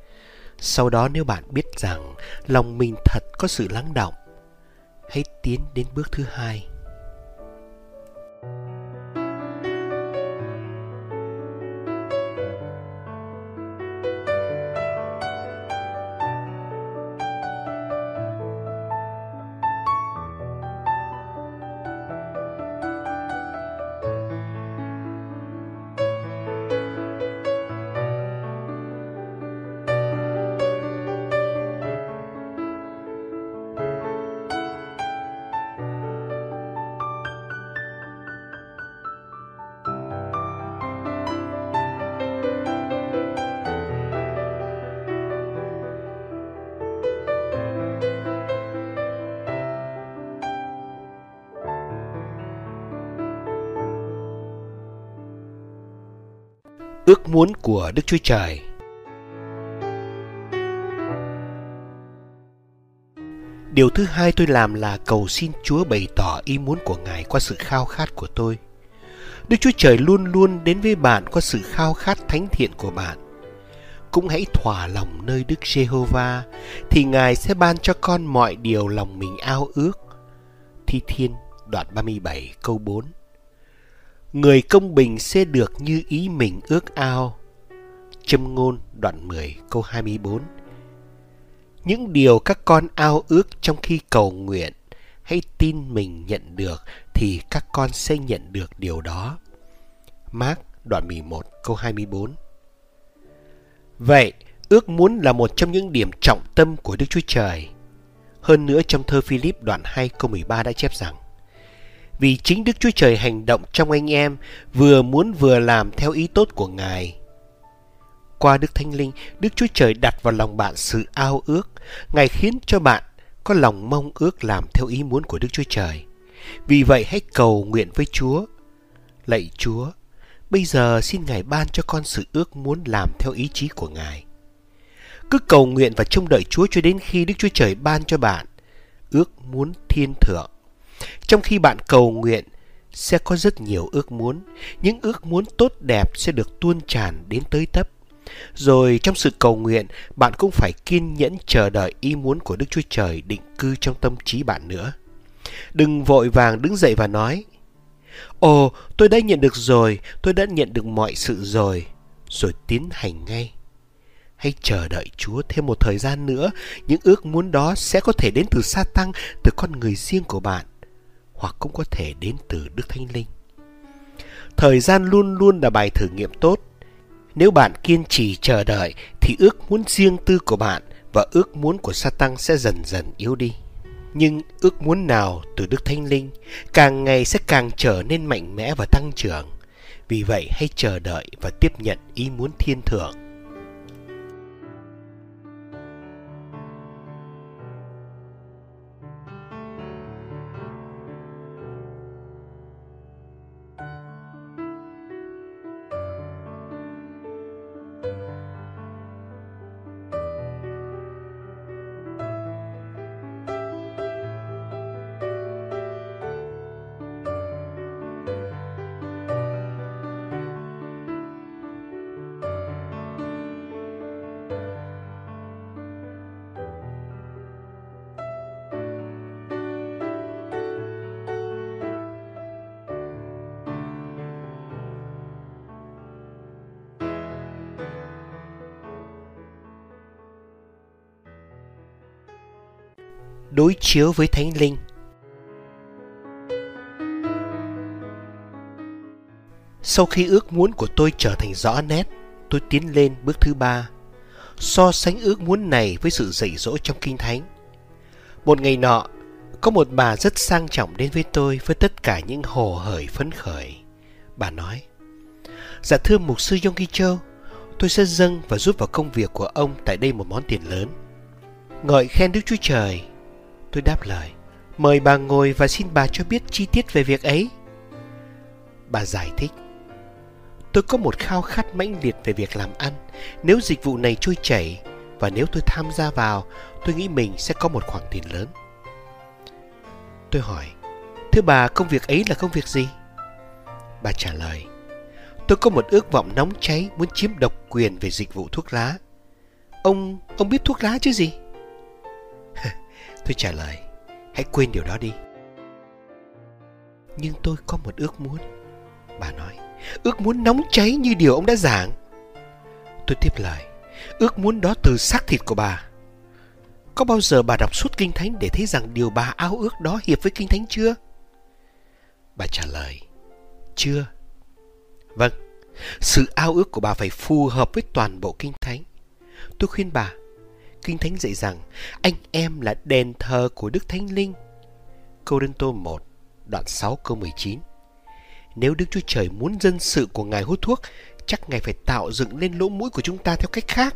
Sau đó nếu bạn biết rằng lòng mình thật có sự lắng động, hãy tiến đến bước thứ hai. Ước muốn của Đức Chúa Trời. Điều thứ hai tôi làm là cầu xin Chúa bày tỏ ý muốn của Ngài qua sự khao khát của tôi. Đức Chúa Trời luôn luôn đến với bạn qua sự khao khát thánh thiện của bạn. Cũng hãy thỏa lòng nơi Đức Giê-hô-va, thì Ngài sẽ ban cho con mọi điều lòng mình ao ước. Thi Thiên đoạn 37 câu 4 Người công bình sẽ được như ý mình ước ao. Châm ngôn đoạn 10 câu 24 Những điều các con ao ước trong khi cầu nguyện, hãy tin mình nhận được thì các con sẽ nhận được điều đó. Mark đoạn 11 câu 24 Vậy, ước muốn là một trong những điểm trọng tâm của Đức Chúa Trời. Hơn nữa trong thơ Philip đoạn 2 câu 13 đã chép rằng vì chính Đức Chúa Trời hành động trong anh em, vừa muốn vừa làm theo ý tốt của Ngài. Qua Đức Thánh Linh, Đức Chúa Trời đặt vào lòng bạn sự ao ước, Ngài khiến cho bạn có lòng mong ước làm theo ý muốn của Đức Chúa Trời. Vì vậy hãy cầu nguyện với Chúa. Lạy Chúa, bây giờ xin Ngài ban cho con sự ước muốn làm theo ý chí của Ngài. Cứ cầu nguyện và trông đợi Chúa cho đến khi Đức Chúa Trời ban cho bạn ước muốn thiên thượng trong khi bạn cầu nguyện, sẽ có rất nhiều ước muốn. Những ước muốn tốt đẹp sẽ được tuôn tràn đến tới tấp. Rồi trong sự cầu nguyện, bạn cũng phải kiên nhẫn chờ đợi ý muốn của Đức Chúa Trời định cư trong tâm trí bạn nữa. Đừng vội vàng đứng dậy và nói, Ồ, tôi đã nhận được rồi, tôi đã nhận được mọi sự rồi, rồi tiến hành ngay. Hãy chờ đợi Chúa thêm một thời gian nữa, những ước muốn đó sẽ có thể đến từ sa tăng, từ con người riêng của bạn hoặc cũng có thể đến từ Đức Thánh Linh. Thời gian luôn luôn là bài thử nghiệm tốt. Nếu bạn kiên trì chờ đợi thì ước muốn riêng tư của bạn và ước muốn của Satan sẽ dần dần yếu đi. Nhưng ước muốn nào từ Đức Thánh Linh càng ngày sẽ càng trở nên mạnh mẽ và tăng trưởng. Vì vậy hãy chờ đợi và tiếp nhận ý muốn thiên thượng. Chiếu với thánh linh. Sau khi ước muốn của tôi trở thành rõ nét, tôi tiến lên bước thứ ba, so sánh ước muốn này với sự dạy dỗ trong kinh thánh. Một ngày nọ, có một bà rất sang trọng đến với tôi với tất cả những hồ hởi phấn khởi. Bà nói, Dạ thưa mục sư Yonggi Châu, tôi sẽ dâng và giúp vào công việc của ông tại đây một món tiền lớn. Ngợi khen Đức Chúa Trời, Tôi đáp lời, mời bà ngồi và xin bà cho biết chi tiết về việc ấy. Bà giải thích, tôi có một khao khát mãnh liệt về việc làm ăn. Nếu dịch vụ này trôi chảy và nếu tôi tham gia vào, tôi nghĩ mình sẽ có một khoản tiền lớn. Tôi hỏi, thưa bà, công việc ấy là công việc gì? Bà trả lời, tôi có một ước vọng nóng cháy muốn chiếm độc quyền về dịch vụ thuốc lá. Ông, ông biết thuốc lá chứ gì? Tôi trả lời, hãy quên điều đó đi. Nhưng tôi có một ước muốn. Bà nói, ước muốn nóng cháy như điều ông đã giảng. Tôi tiếp lời, ước muốn đó từ xác thịt của bà. Có bao giờ bà đọc suốt Kinh Thánh để thấy rằng điều bà ao ước đó hiệp với Kinh Thánh chưa? Bà trả lời, chưa. Vâng, sự ao ước của bà phải phù hợp với toàn bộ Kinh Thánh. Tôi khuyên bà, Kinh Thánh dạy rằng anh em là đền thờ của Đức Thánh Linh. corinto 1, đoạn 6 câu 19 Nếu Đức Chúa Trời muốn dân sự của Ngài hút thuốc, chắc Ngài phải tạo dựng lên lỗ mũi của chúng ta theo cách khác.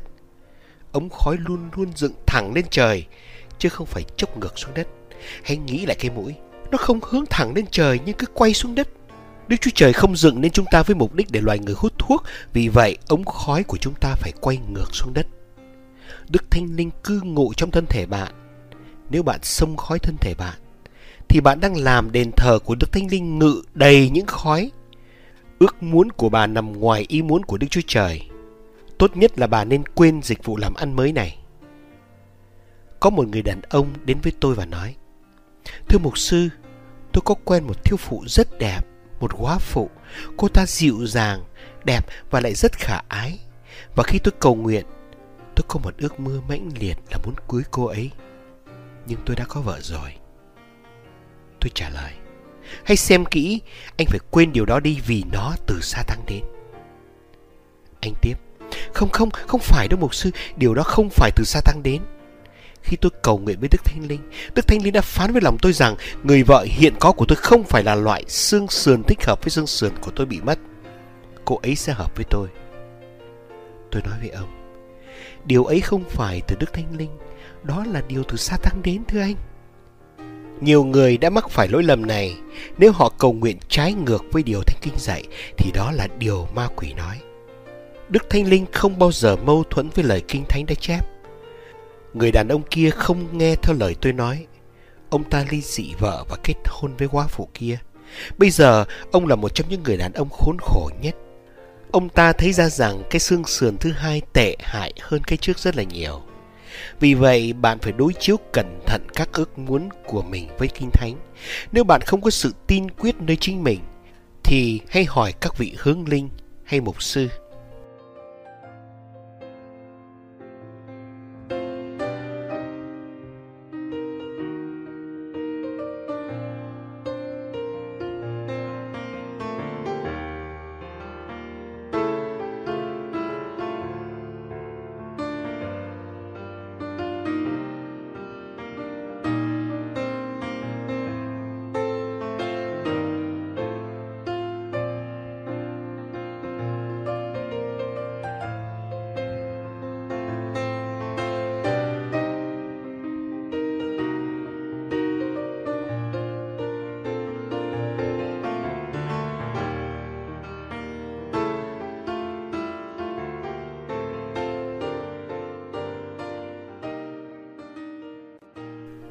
Ống khói luôn luôn dựng thẳng lên trời, chứ không phải chốc ngược xuống đất. Hãy nghĩ lại cái mũi, nó không hướng thẳng lên trời nhưng cứ quay xuống đất. Đức Chúa Trời không dựng nên chúng ta với mục đích để loài người hút thuốc, vì vậy ống khói của chúng ta phải quay ngược xuống đất. Đức thanh Linh cư ngụ trong thân thể bạn. Nếu bạn xông khói thân thể bạn, thì bạn đang làm đền thờ của Đức Thánh Linh ngự đầy những khói. Ước muốn của bà nằm ngoài ý muốn của Đức Chúa Trời. Tốt nhất là bà nên quên dịch vụ làm ăn mới này. Có một người đàn ông đến với tôi và nói Thưa mục sư, tôi có quen một thiếu phụ rất đẹp, một quá phụ. Cô ta dịu dàng, đẹp và lại rất khả ái. Và khi tôi cầu nguyện, Tôi có một ước mơ mãnh liệt là muốn cưới cô ấy Nhưng tôi đã có vợ rồi Tôi trả lời Hãy xem kỹ Anh phải quên điều đó đi vì nó từ xa tăng đến Anh tiếp Không không, không phải đâu mục sư Điều đó không phải từ xa tăng đến khi tôi cầu nguyện với Đức Thánh Linh, Đức Thánh Linh đã phán với lòng tôi rằng người vợ hiện có của tôi không phải là loại xương sườn thích hợp với xương sườn của tôi bị mất. Cô ấy sẽ hợp với tôi. Tôi nói với ông, Điều ấy không phải từ Đức Thánh Linh, đó là điều từ sa tăng đến thưa anh. Nhiều người đã mắc phải lỗi lầm này, nếu họ cầu nguyện trái ngược với điều Thánh Kinh dạy thì đó là điều ma quỷ nói. Đức Thánh Linh không bao giờ mâu thuẫn với lời Kinh Thánh đã chép. Người đàn ông kia không nghe theo lời tôi nói. Ông ta ly dị vợ và kết hôn với quá phụ kia. Bây giờ, ông là một trong những người đàn ông khốn khổ nhất ông ta thấy ra rằng cái xương sườn thứ hai tệ hại hơn cái trước rất là nhiều. Vì vậy, bạn phải đối chiếu cẩn thận các ước muốn của mình với Kinh Thánh. Nếu bạn không có sự tin quyết nơi chính mình, thì hãy hỏi các vị hướng linh hay mục sư.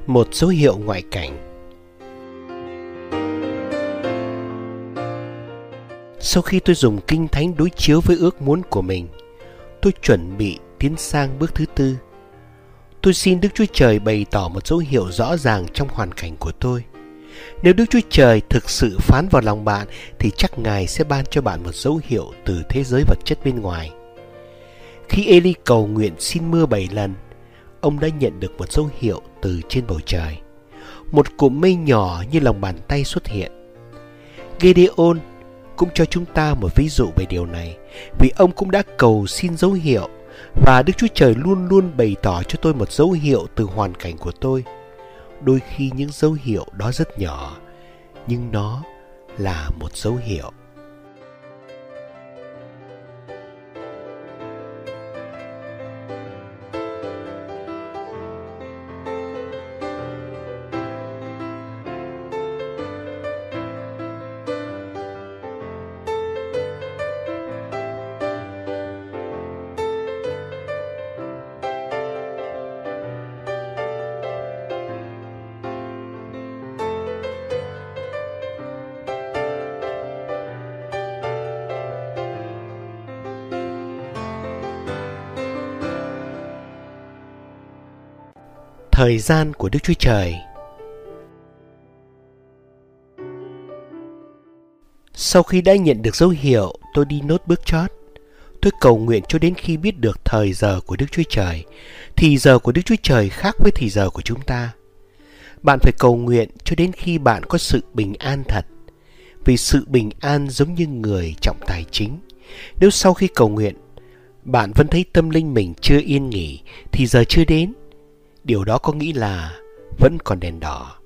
Một dấu hiệu ngoại cảnh. Sau khi tôi dùng kinh thánh đối chiếu với ước muốn của mình, tôi chuẩn bị tiến sang bước thứ tư. Tôi xin Đức Chúa Trời bày tỏ một dấu hiệu rõ ràng trong hoàn cảnh của tôi. Nếu Đức Chúa Trời thực sự phán vào lòng bạn thì chắc Ngài sẽ ban cho bạn một dấu hiệu từ thế giới vật chất bên ngoài. Khi Eli cầu nguyện xin mưa bảy lần, ông đã nhận được một dấu hiệu từ trên bầu trời. Một cụm mây nhỏ như lòng bàn tay xuất hiện. Gedeon cũng cho chúng ta một ví dụ về điều này, vì ông cũng đã cầu xin dấu hiệu và Đức Chúa Trời luôn luôn bày tỏ cho tôi một dấu hiệu từ hoàn cảnh của tôi. Đôi khi những dấu hiệu đó rất nhỏ, nhưng nó là một dấu hiệu. Thời gian của Đức Chúa Trời Sau khi đã nhận được dấu hiệu, tôi đi nốt bước chót. Tôi cầu nguyện cho đến khi biết được thời giờ của Đức Chúa Trời. Thì giờ của Đức Chúa Trời khác với thì giờ của chúng ta. Bạn phải cầu nguyện cho đến khi bạn có sự bình an thật. Vì sự bình an giống như người trọng tài chính. Nếu sau khi cầu nguyện, bạn vẫn thấy tâm linh mình chưa yên nghỉ, thì giờ chưa đến Điều đó có nghĩa là vẫn còn đèn đỏ.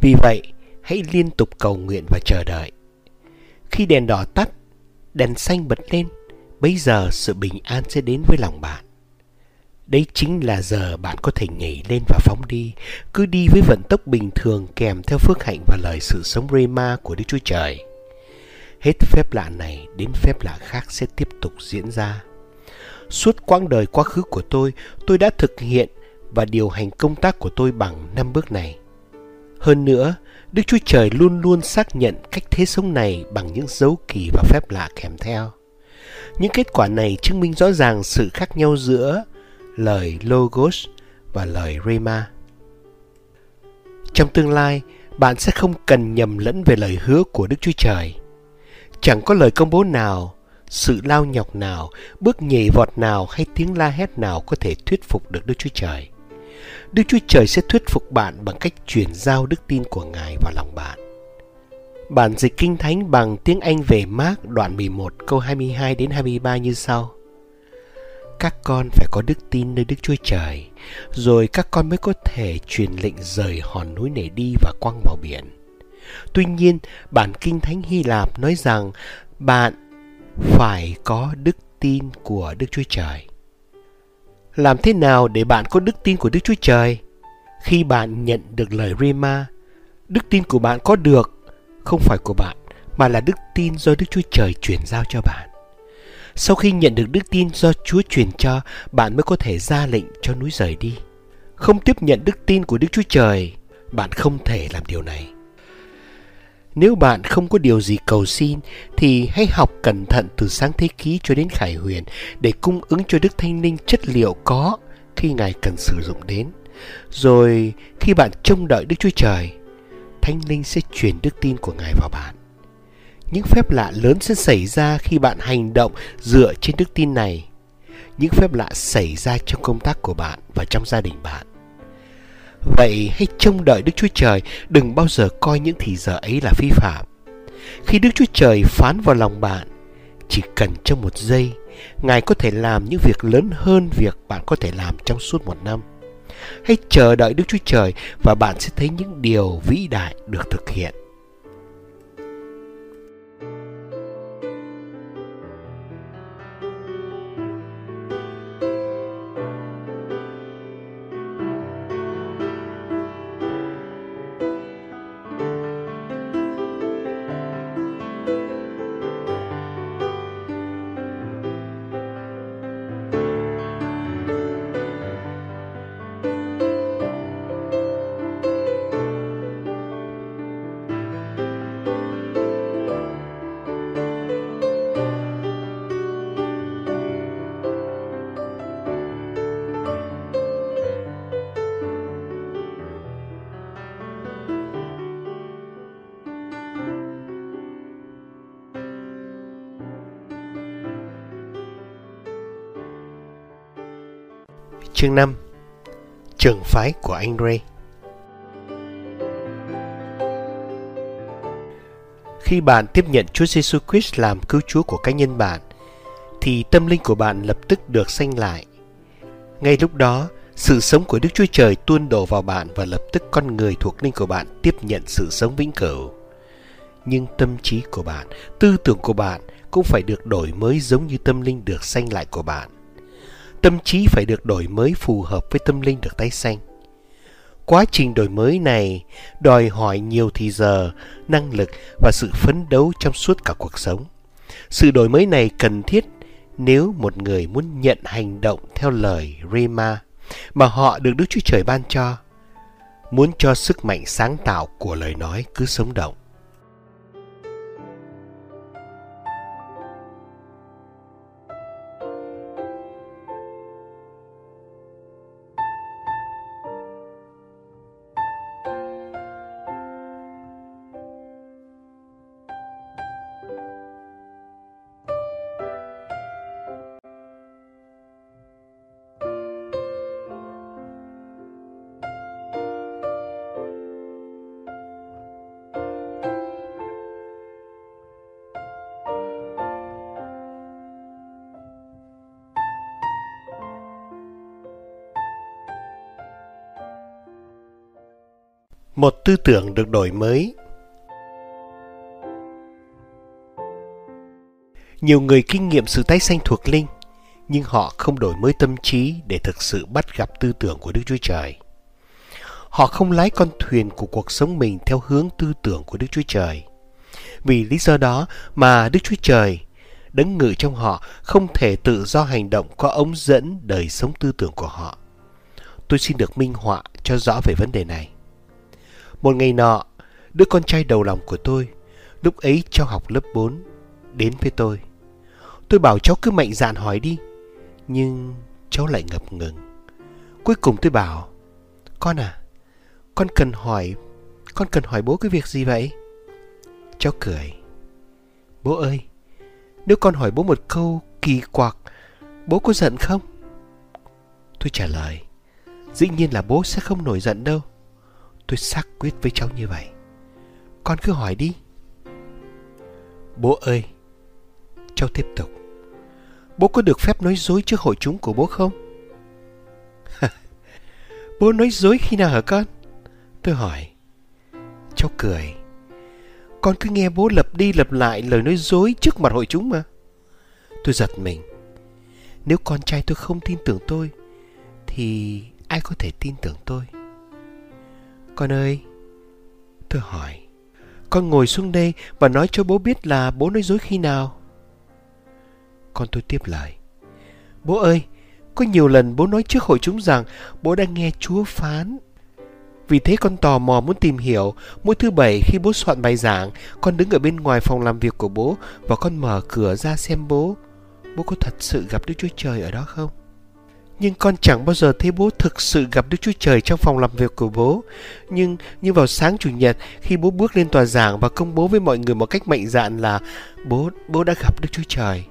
Vì vậy, hãy liên tục cầu nguyện và chờ đợi. Khi đèn đỏ tắt, đèn xanh bật lên, bây giờ sự bình an sẽ đến với lòng bạn. đấy chính là giờ bạn có thể nhảy lên và phóng đi, cứ đi với vận tốc bình thường kèm theo phước hạnh và lời sự sống Rema của Đức Chúa Trời. Hết phép lạ này đến phép lạ khác sẽ tiếp tục diễn ra. Suốt quãng đời quá khứ của tôi, tôi đã thực hiện và điều hành công tác của tôi bằng năm bước này. Hơn nữa, Đức Chúa Trời luôn luôn xác nhận cách thế sống này bằng những dấu kỳ và phép lạ kèm theo. Những kết quả này chứng minh rõ ràng sự khác nhau giữa lời Logos và lời Rema. Trong tương lai, bạn sẽ không cần nhầm lẫn về lời hứa của Đức Chúa Trời. Chẳng có lời công bố nào, sự lao nhọc nào, bước nhảy vọt nào hay tiếng la hét nào có thể thuyết phục được Đức Chúa Trời. Đức Chúa Trời sẽ thuyết phục bạn bằng cách chuyển giao đức tin của Ngài vào lòng bạn. Bản dịch Kinh Thánh bằng tiếng Anh về Mark đoạn 11 câu 22 đến 23 như sau. Các con phải có đức tin nơi Đức Chúa Trời, rồi các con mới có thể truyền lệnh rời hòn núi này đi và quăng vào biển. Tuy nhiên, bản Kinh Thánh Hy Lạp nói rằng bạn phải có đức tin của Đức Chúa Trời. Làm thế nào để bạn có đức tin của Đức Chúa Trời? Khi bạn nhận được lời Rema, đức tin của bạn có được không phải của bạn mà là đức tin do Đức Chúa Trời truyền giao cho bạn. Sau khi nhận được đức tin do Chúa truyền cho, bạn mới có thể ra lệnh cho núi rời đi. Không tiếp nhận đức tin của Đức Chúa Trời, bạn không thể làm điều này. Nếu bạn không có điều gì cầu xin thì hãy học cẩn thận từ sáng thế ký cho đến khải huyền để cung ứng cho Đức Thanh Linh chất liệu có khi Ngài cần sử dụng đến. Rồi khi bạn trông đợi Đức Chúa Trời, Thánh Linh sẽ truyền đức tin của Ngài vào bạn. Những phép lạ lớn sẽ xảy ra khi bạn hành động dựa trên đức tin này. Những phép lạ xảy ra trong công tác của bạn và trong gia đình bạn. Vậy hãy trông đợi Đức Chúa Trời, đừng bao giờ coi những thì giờ ấy là phi phạm. Khi Đức Chúa Trời phán vào lòng bạn, chỉ cần trong một giây, Ngài có thể làm những việc lớn hơn việc bạn có thể làm trong suốt một năm. Hãy chờ đợi Đức Chúa Trời và bạn sẽ thấy những điều vĩ đại được thực hiện. Chương 5 Trường phái của anh Ray Khi bạn tiếp nhận Chúa Giêsu Christ làm cứu Chúa của cá nhân bạn, thì tâm linh của bạn lập tức được sanh lại. Ngay lúc đó, sự sống của Đức Chúa Trời tuôn đổ vào bạn và lập tức con người thuộc linh của bạn tiếp nhận sự sống vĩnh cửu. Nhưng tâm trí của bạn, tư tưởng của bạn cũng phải được đổi mới giống như tâm linh được sanh lại của bạn. Tâm trí phải được đổi mới phù hợp với tâm linh được tái sanh. Quá trình đổi mới này đòi hỏi nhiều thì giờ, năng lực và sự phấn đấu trong suốt cả cuộc sống. Sự đổi mới này cần thiết nếu một người muốn nhận hành động theo lời Rema mà họ được Đức Chúa Trời ban cho, muốn cho sức mạnh sáng tạo của lời nói cứ sống động. Một tư tưởng được đổi mới nhiều người kinh nghiệm sự tái sanh thuộc linh nhưng họ không đổi mới tâm trí để thực sự bắt gặp tư tưởng của Đức Chúa Trời. Họ không lái con thuyền của cuộc sống mình theo hướng tư tưởng của Đức Chúa Trời. Vì lý do đó mà Đức Chúa Trời, đấng ngự trong họ, không thể tự do hành động qua ống dẫn đời sống tư tưởng của họ. Tôi xin được minh họa cho rõ về vấn đề này. Một ngày nọ, đứa con trai đầu lòng của tôi, lúc ấy cháu học lớp 4, đến với tôi. Tôi bảo cháu cứ mạnh dạn hỏi đi, nhưng cháu lại ngập ngừng. Cuối cùng tôi bảo, con à, con cần hỏi, con cần hỏi bố cái việc gì vậy? Cháu cười. Bố ơi, nếu con hỏi bố một câu kỳ quặc, bố có giận không? Tôi trả lời, dĩ nhiên là bố sẽ không nổi giận đâu. Tôi xác quyết với cháu như vậy. Con cứ hỏi đi. Bố ơi, cháu tiếp tục. Bố có được phép nói dối trước hội chúng của bố không? [laughs] bố nói dối khi nào hả con? Tôi hỏi. Cháu cười. Con cứ nghe bố lặp đi lặp lại lời nói dối trước mặt hội chúng mà. Tôi giật mình. Nếu con trai tôi không tin tưởng tôi, thì ai có thể tin tưởng tôi? Con ơi, tôi hỏi, con ngồi xuống đây và nói cho bố biết là bố nói dối khi nào? Con tôi tiếp lời, bố ơi, có nhiều lần bố nói trước hội chúng rằng bố đang nghe Chúa phán. Vì thế con tò mò muốn tìm hiểu, mỗi thứ bảy khi bố soạn bài giảng, con đứng ở bên ngoài phòng làm việc của bố và con mở cửa ra xem bố. Bố có thật sự gặp Đức Chúa Trời ở đó không? Nhưng con chẳng bao giờ thấy bố thực sự gặp Đức Chúa Trời trong phòng làm việc của bố. Nhưng như vào sáng Chủ nhật khi bố bước lên tòa giảng và công bố với mọi người một cách mạnh dạn là bố bố đã gặp Đức Chúa Trời.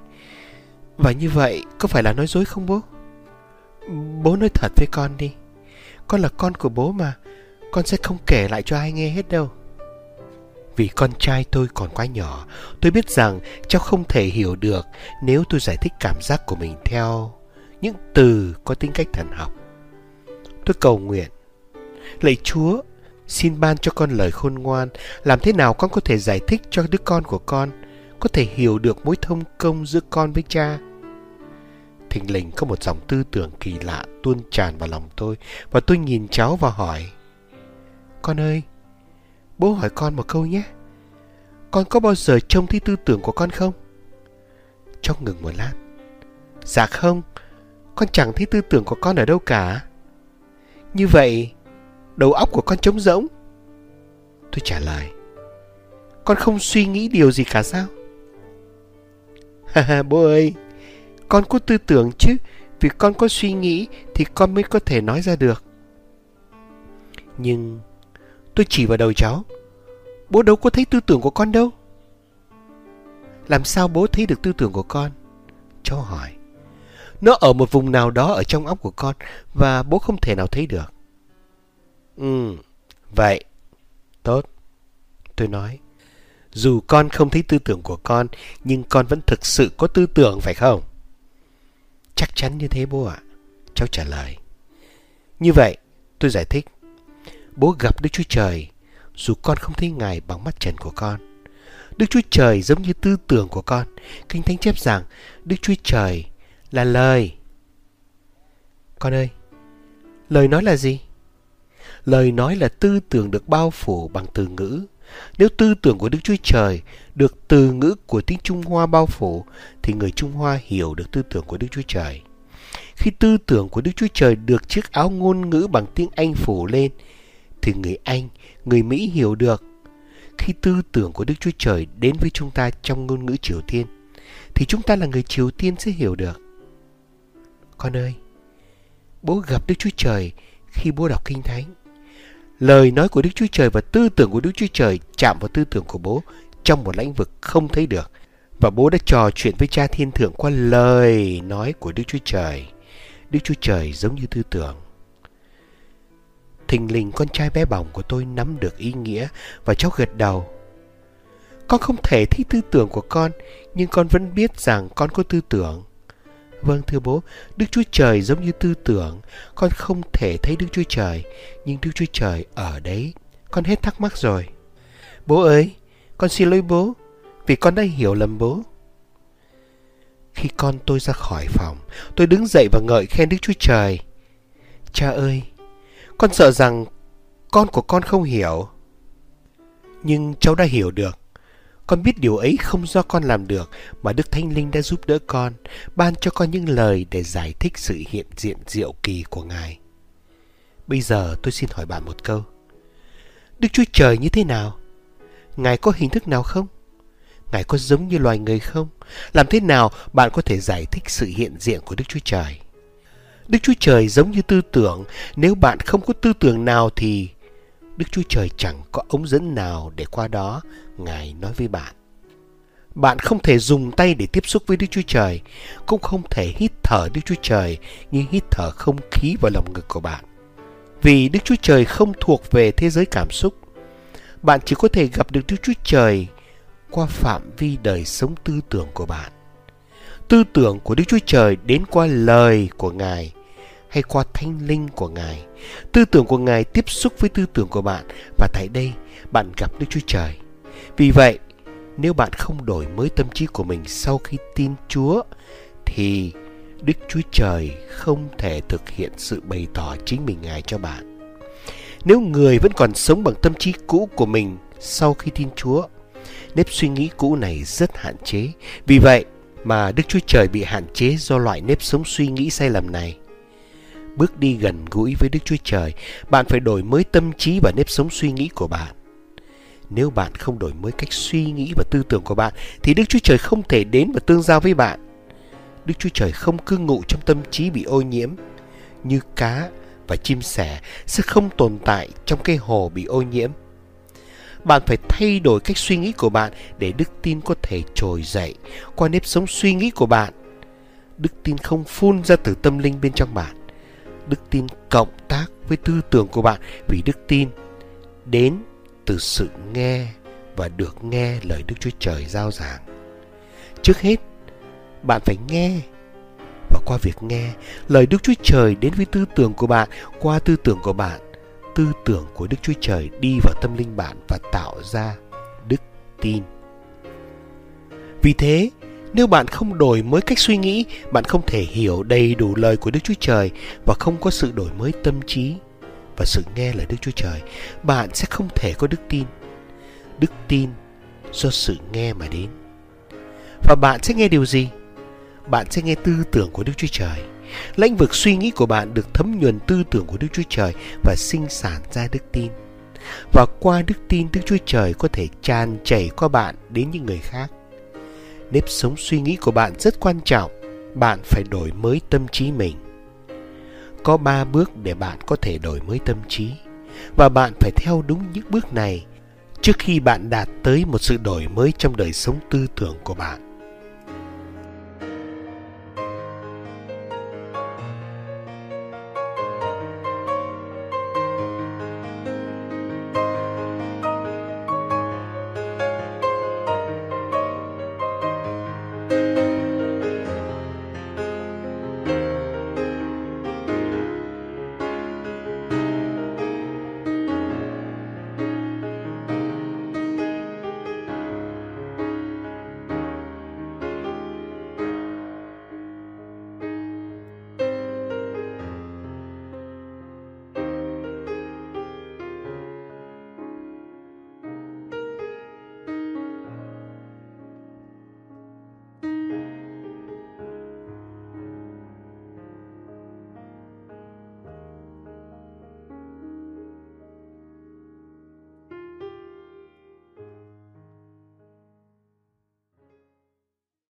Và như vậy có phải là nói dối không bố? Bố nói thật với con đi. Con là con của bố mà. Con sẽ không kể lại cho ai nghe hết đâu. Vì con trai tôi còn quá nhỏ, tôi biết rằng cháu không thể hiểu được nếu tôi giải thích cảm giác của mình theo những từ có tính cách thần học. Tôi cầu nguyện, lạy Chúa, xin ban cho con lời khôn ngoan, làm thế nào con có thể giải thích cho đứa con của con, có thể hiểu được mối thông công giữa con với cha. Thình lình có một dòng tư tưởng kỳ lạ tuôn tràn vào lòng tôi và tôi nhìn cháu và hỏi Con ơi, bố hỏi con một câu nhé. Con có bao giờ trông thấy tư tưởng của con không? Cháu ngừng một lát. Dạ không, con chẳng thấy tư tưởng của con ở đâu cả. Như vậy, đầu óc của con trống rỗng. Tôi trả lời, con không suy nghĩ điều gì cả sao? Ha ha, bố ơi, con có tư tưởng chứ, vì con có suy nghĩ thì con mới có thể nói ra được. Nhưng tôi chỉ vào đầu cháu, bố đâu có thấy tư tưởng của con đâu. Làm sao bố thấy được tư tưởng của con? Cháu hỏi. Nó ở một vùng nào đó ở trong óc của con và bố không thể nào thấy được. Ừ, vậy. Tốt. Tôi nói. Dù con không thấy tư tưởng của con, nhưng con vẫn thực sự có tư tưởng phải không? Chắc chắn như thế bố ạ. Cháu trả lời. Như vậy, tôi giải thích. Bố gặp Đức Chúa Trời, dù con không thấy Ngài bằng mắt trần của con. Đức Chúa Trời giống như tư tưởng của con. Kinh Thánh chép rằng Đức Chúa Trời là lời. Con ơi, lời nói là gì? Lời nói là tư tưởng được bao phủ bằng từ ngữ. Nếu tư tưởng của Đức Chúa Trời được từ ngữ của tiếng Trung Hoa bao phủ, thì người Trung Hoa hiểu được tư tưởng của Đức Chúa Trời. Khi tư tưởng của Đức Chúa Trời được chiếc áo ngôn ngữ bằng tiếng Anh phủ lên, thì người Anh, người Mỹ hiểu được. Khi tư tưởng của Đức Chúa Trời đến với chúng ta trong ngôn ngữ Triều Tiên, thì chúng ta là người Triều Tiên sẽ hiểu được. Con ơi, bố gặp Đức Chúa Trời khi bố đọc Kinh Thánh. Lời nói của Đức Chúa Trời và tư tưởng của Đức Chúa Trời chạm vào tư tưởng của bố trong một lĩnh vực không thấy được. Và bố đã trò chuyện với cha thiên thượng qua lời nói của Đức Chúa Trời. Đức Chúa Trời giống như tư tưởng. Thình lình con trai bé bỏng của tôi nắm được ý nghĩa và cháu gật đầu. Con không thể thấy tư tưởng của con, nhưng con vẫn biết rằng con có tư tưởng. Vâng thưa bố, Đức Chúa Trời giống như tư tưởng, con không thể thấy Đức Chúa Trời, nhưng Đức Chúa Trời ở đấy. Con hết thắc mắc rồi. Bố ơi, con xin lỗi bố, vì con đã hiểu lầm bố. Khi con tôi ra khỏi phòng, tôi đứng dậy và ngợi khen Đức Chúa Trời. Cha ơi, con sợ rằng con của con không hiểu. Nhưng cháu đã hiểu được. Con biết điều ấy không do con làm được mà Đức Thánh Linh đã giúp đỡ con, ban cho con những lời để giải thích sự hiện diện diệu kỳ của Ngài. Bây giờ tôi xin hỏi bạn một câu. Đức Chúa Trời như thế nào? Ngài có hình thức nào không? Ngài có giống như loài người không? Làm thế nào bạn có thể giải thích sự hiện diện của Đức Chúa Trời? Đức Chúa Trời giống như tư tưởng, nếu bạn không có tư tưởng nào thì Đức Chúa Trời chẳng có ống dẫn nào để qua đó Ngài nói với bạn. Bạn không thể dùng tay để tiếp xúc với Đức Chúa Trời, cũng không thể hít thở Đức Chúa Trời như hít thở không khí vào lồng ngực của bạn. Vì Đức Chúa Trời không thuộc về thế giới cảm xúc. Bạn chỉ có thể gặp được Đức Chúa Trời qua phạm vi đời sống tư tưởng của bạn. Tư tưởng của Đức Chúa Trời đến qua lời của Ngài hay qua thanh linh của Ngài. Tư tưởng của Ngài tiếp xúc với tư tưởng của bạn và tại đây bạn gặp Đức Chúa Trời. Vì vậy, nếu bạn không đổi mới tâm trí của mình sau khi tin Chúa thì Đức Chúa Trời không thể thực hiện sự bày tỏ chính mình Ngài cho bạn. Nếu người vẫn còn sống bằng tâm trí cũ của mình sau khi tin Chúa, nếp suy nghĩ cũ này rất hạn chế. Vì vậy mà Đức Chúa Trời bị hạn chế do loại nếp sống suy nghĩ sai lầm này bước đi gần gũi với Đức Chúa Trời, bạn phải đổi mới tâm trí và nếp sống suy nghĩ của bạn. Nếu bạn không đổi mới cách suy nghĩ và tư tưởng của bạn, thì Đức Chúa Trời không thể đến và tương giao với bạn. Đức Chúa Trời không cư ngụ trong tâm trí bị ô nhiễm, như cá và chim sẻ sẽ không tồn tại trong cái hồ bị ô nhiễm. Bạn phải thay đổi cách suy nghĩ của bạn để đức tin có thể trồi dậy qua nếp sống suy nghĩ của bạn. Đức tin không phun ra từ tâm linh bên trong bạn đức tin cộng tác với tư tưởng của bạn vì đức tin đến từ sự nghe và được nghe lời Đức Chúa Trời giao giảng. Trước hết, bạn phải nghe và qua việc nghe, lời Đức Chúa Trời đến với tư tưởng của bạn, qua tư tưởng của bạn, tư tưởng của Đức Chúa Trời đi vào tâm linh bạn và tạo ra đức tin. Vì thế, nếu bạn không đổi mới cách suy nghĩ, bạn không thể hiểu đầy đủ lời của Đức Chúa Trời và không có sự đổi mới tâm trí và sự nghe lời Đức Chúa Trời, bạn sẽ không thể có đức tin. Đức tin do sự nghe mà đến. Và bạn sẽ nghe điều gì? Bạn sẽ nghe tư tưởng của Đức Chúa Trời. lĩnh vực suy nghĩ của bạn được thấm nhuần tư tưởng của Đức Chúa Trời và sinh sản ra đức tin. Và qua đức tin Đức Chúa Trời có thể tràn chảy qua bạn đến những người khác nếp sống suy nghĩ của bạn rất quan trọng. Bạn phải đổi mới tâm trí mình. Có ba bước để bạn có thể đổi mới tâm trí, và bạn phải theo đúng những bước này trước khi bạn đạt tới một sự đổi mới trong đời sống tư tưởng của bạn.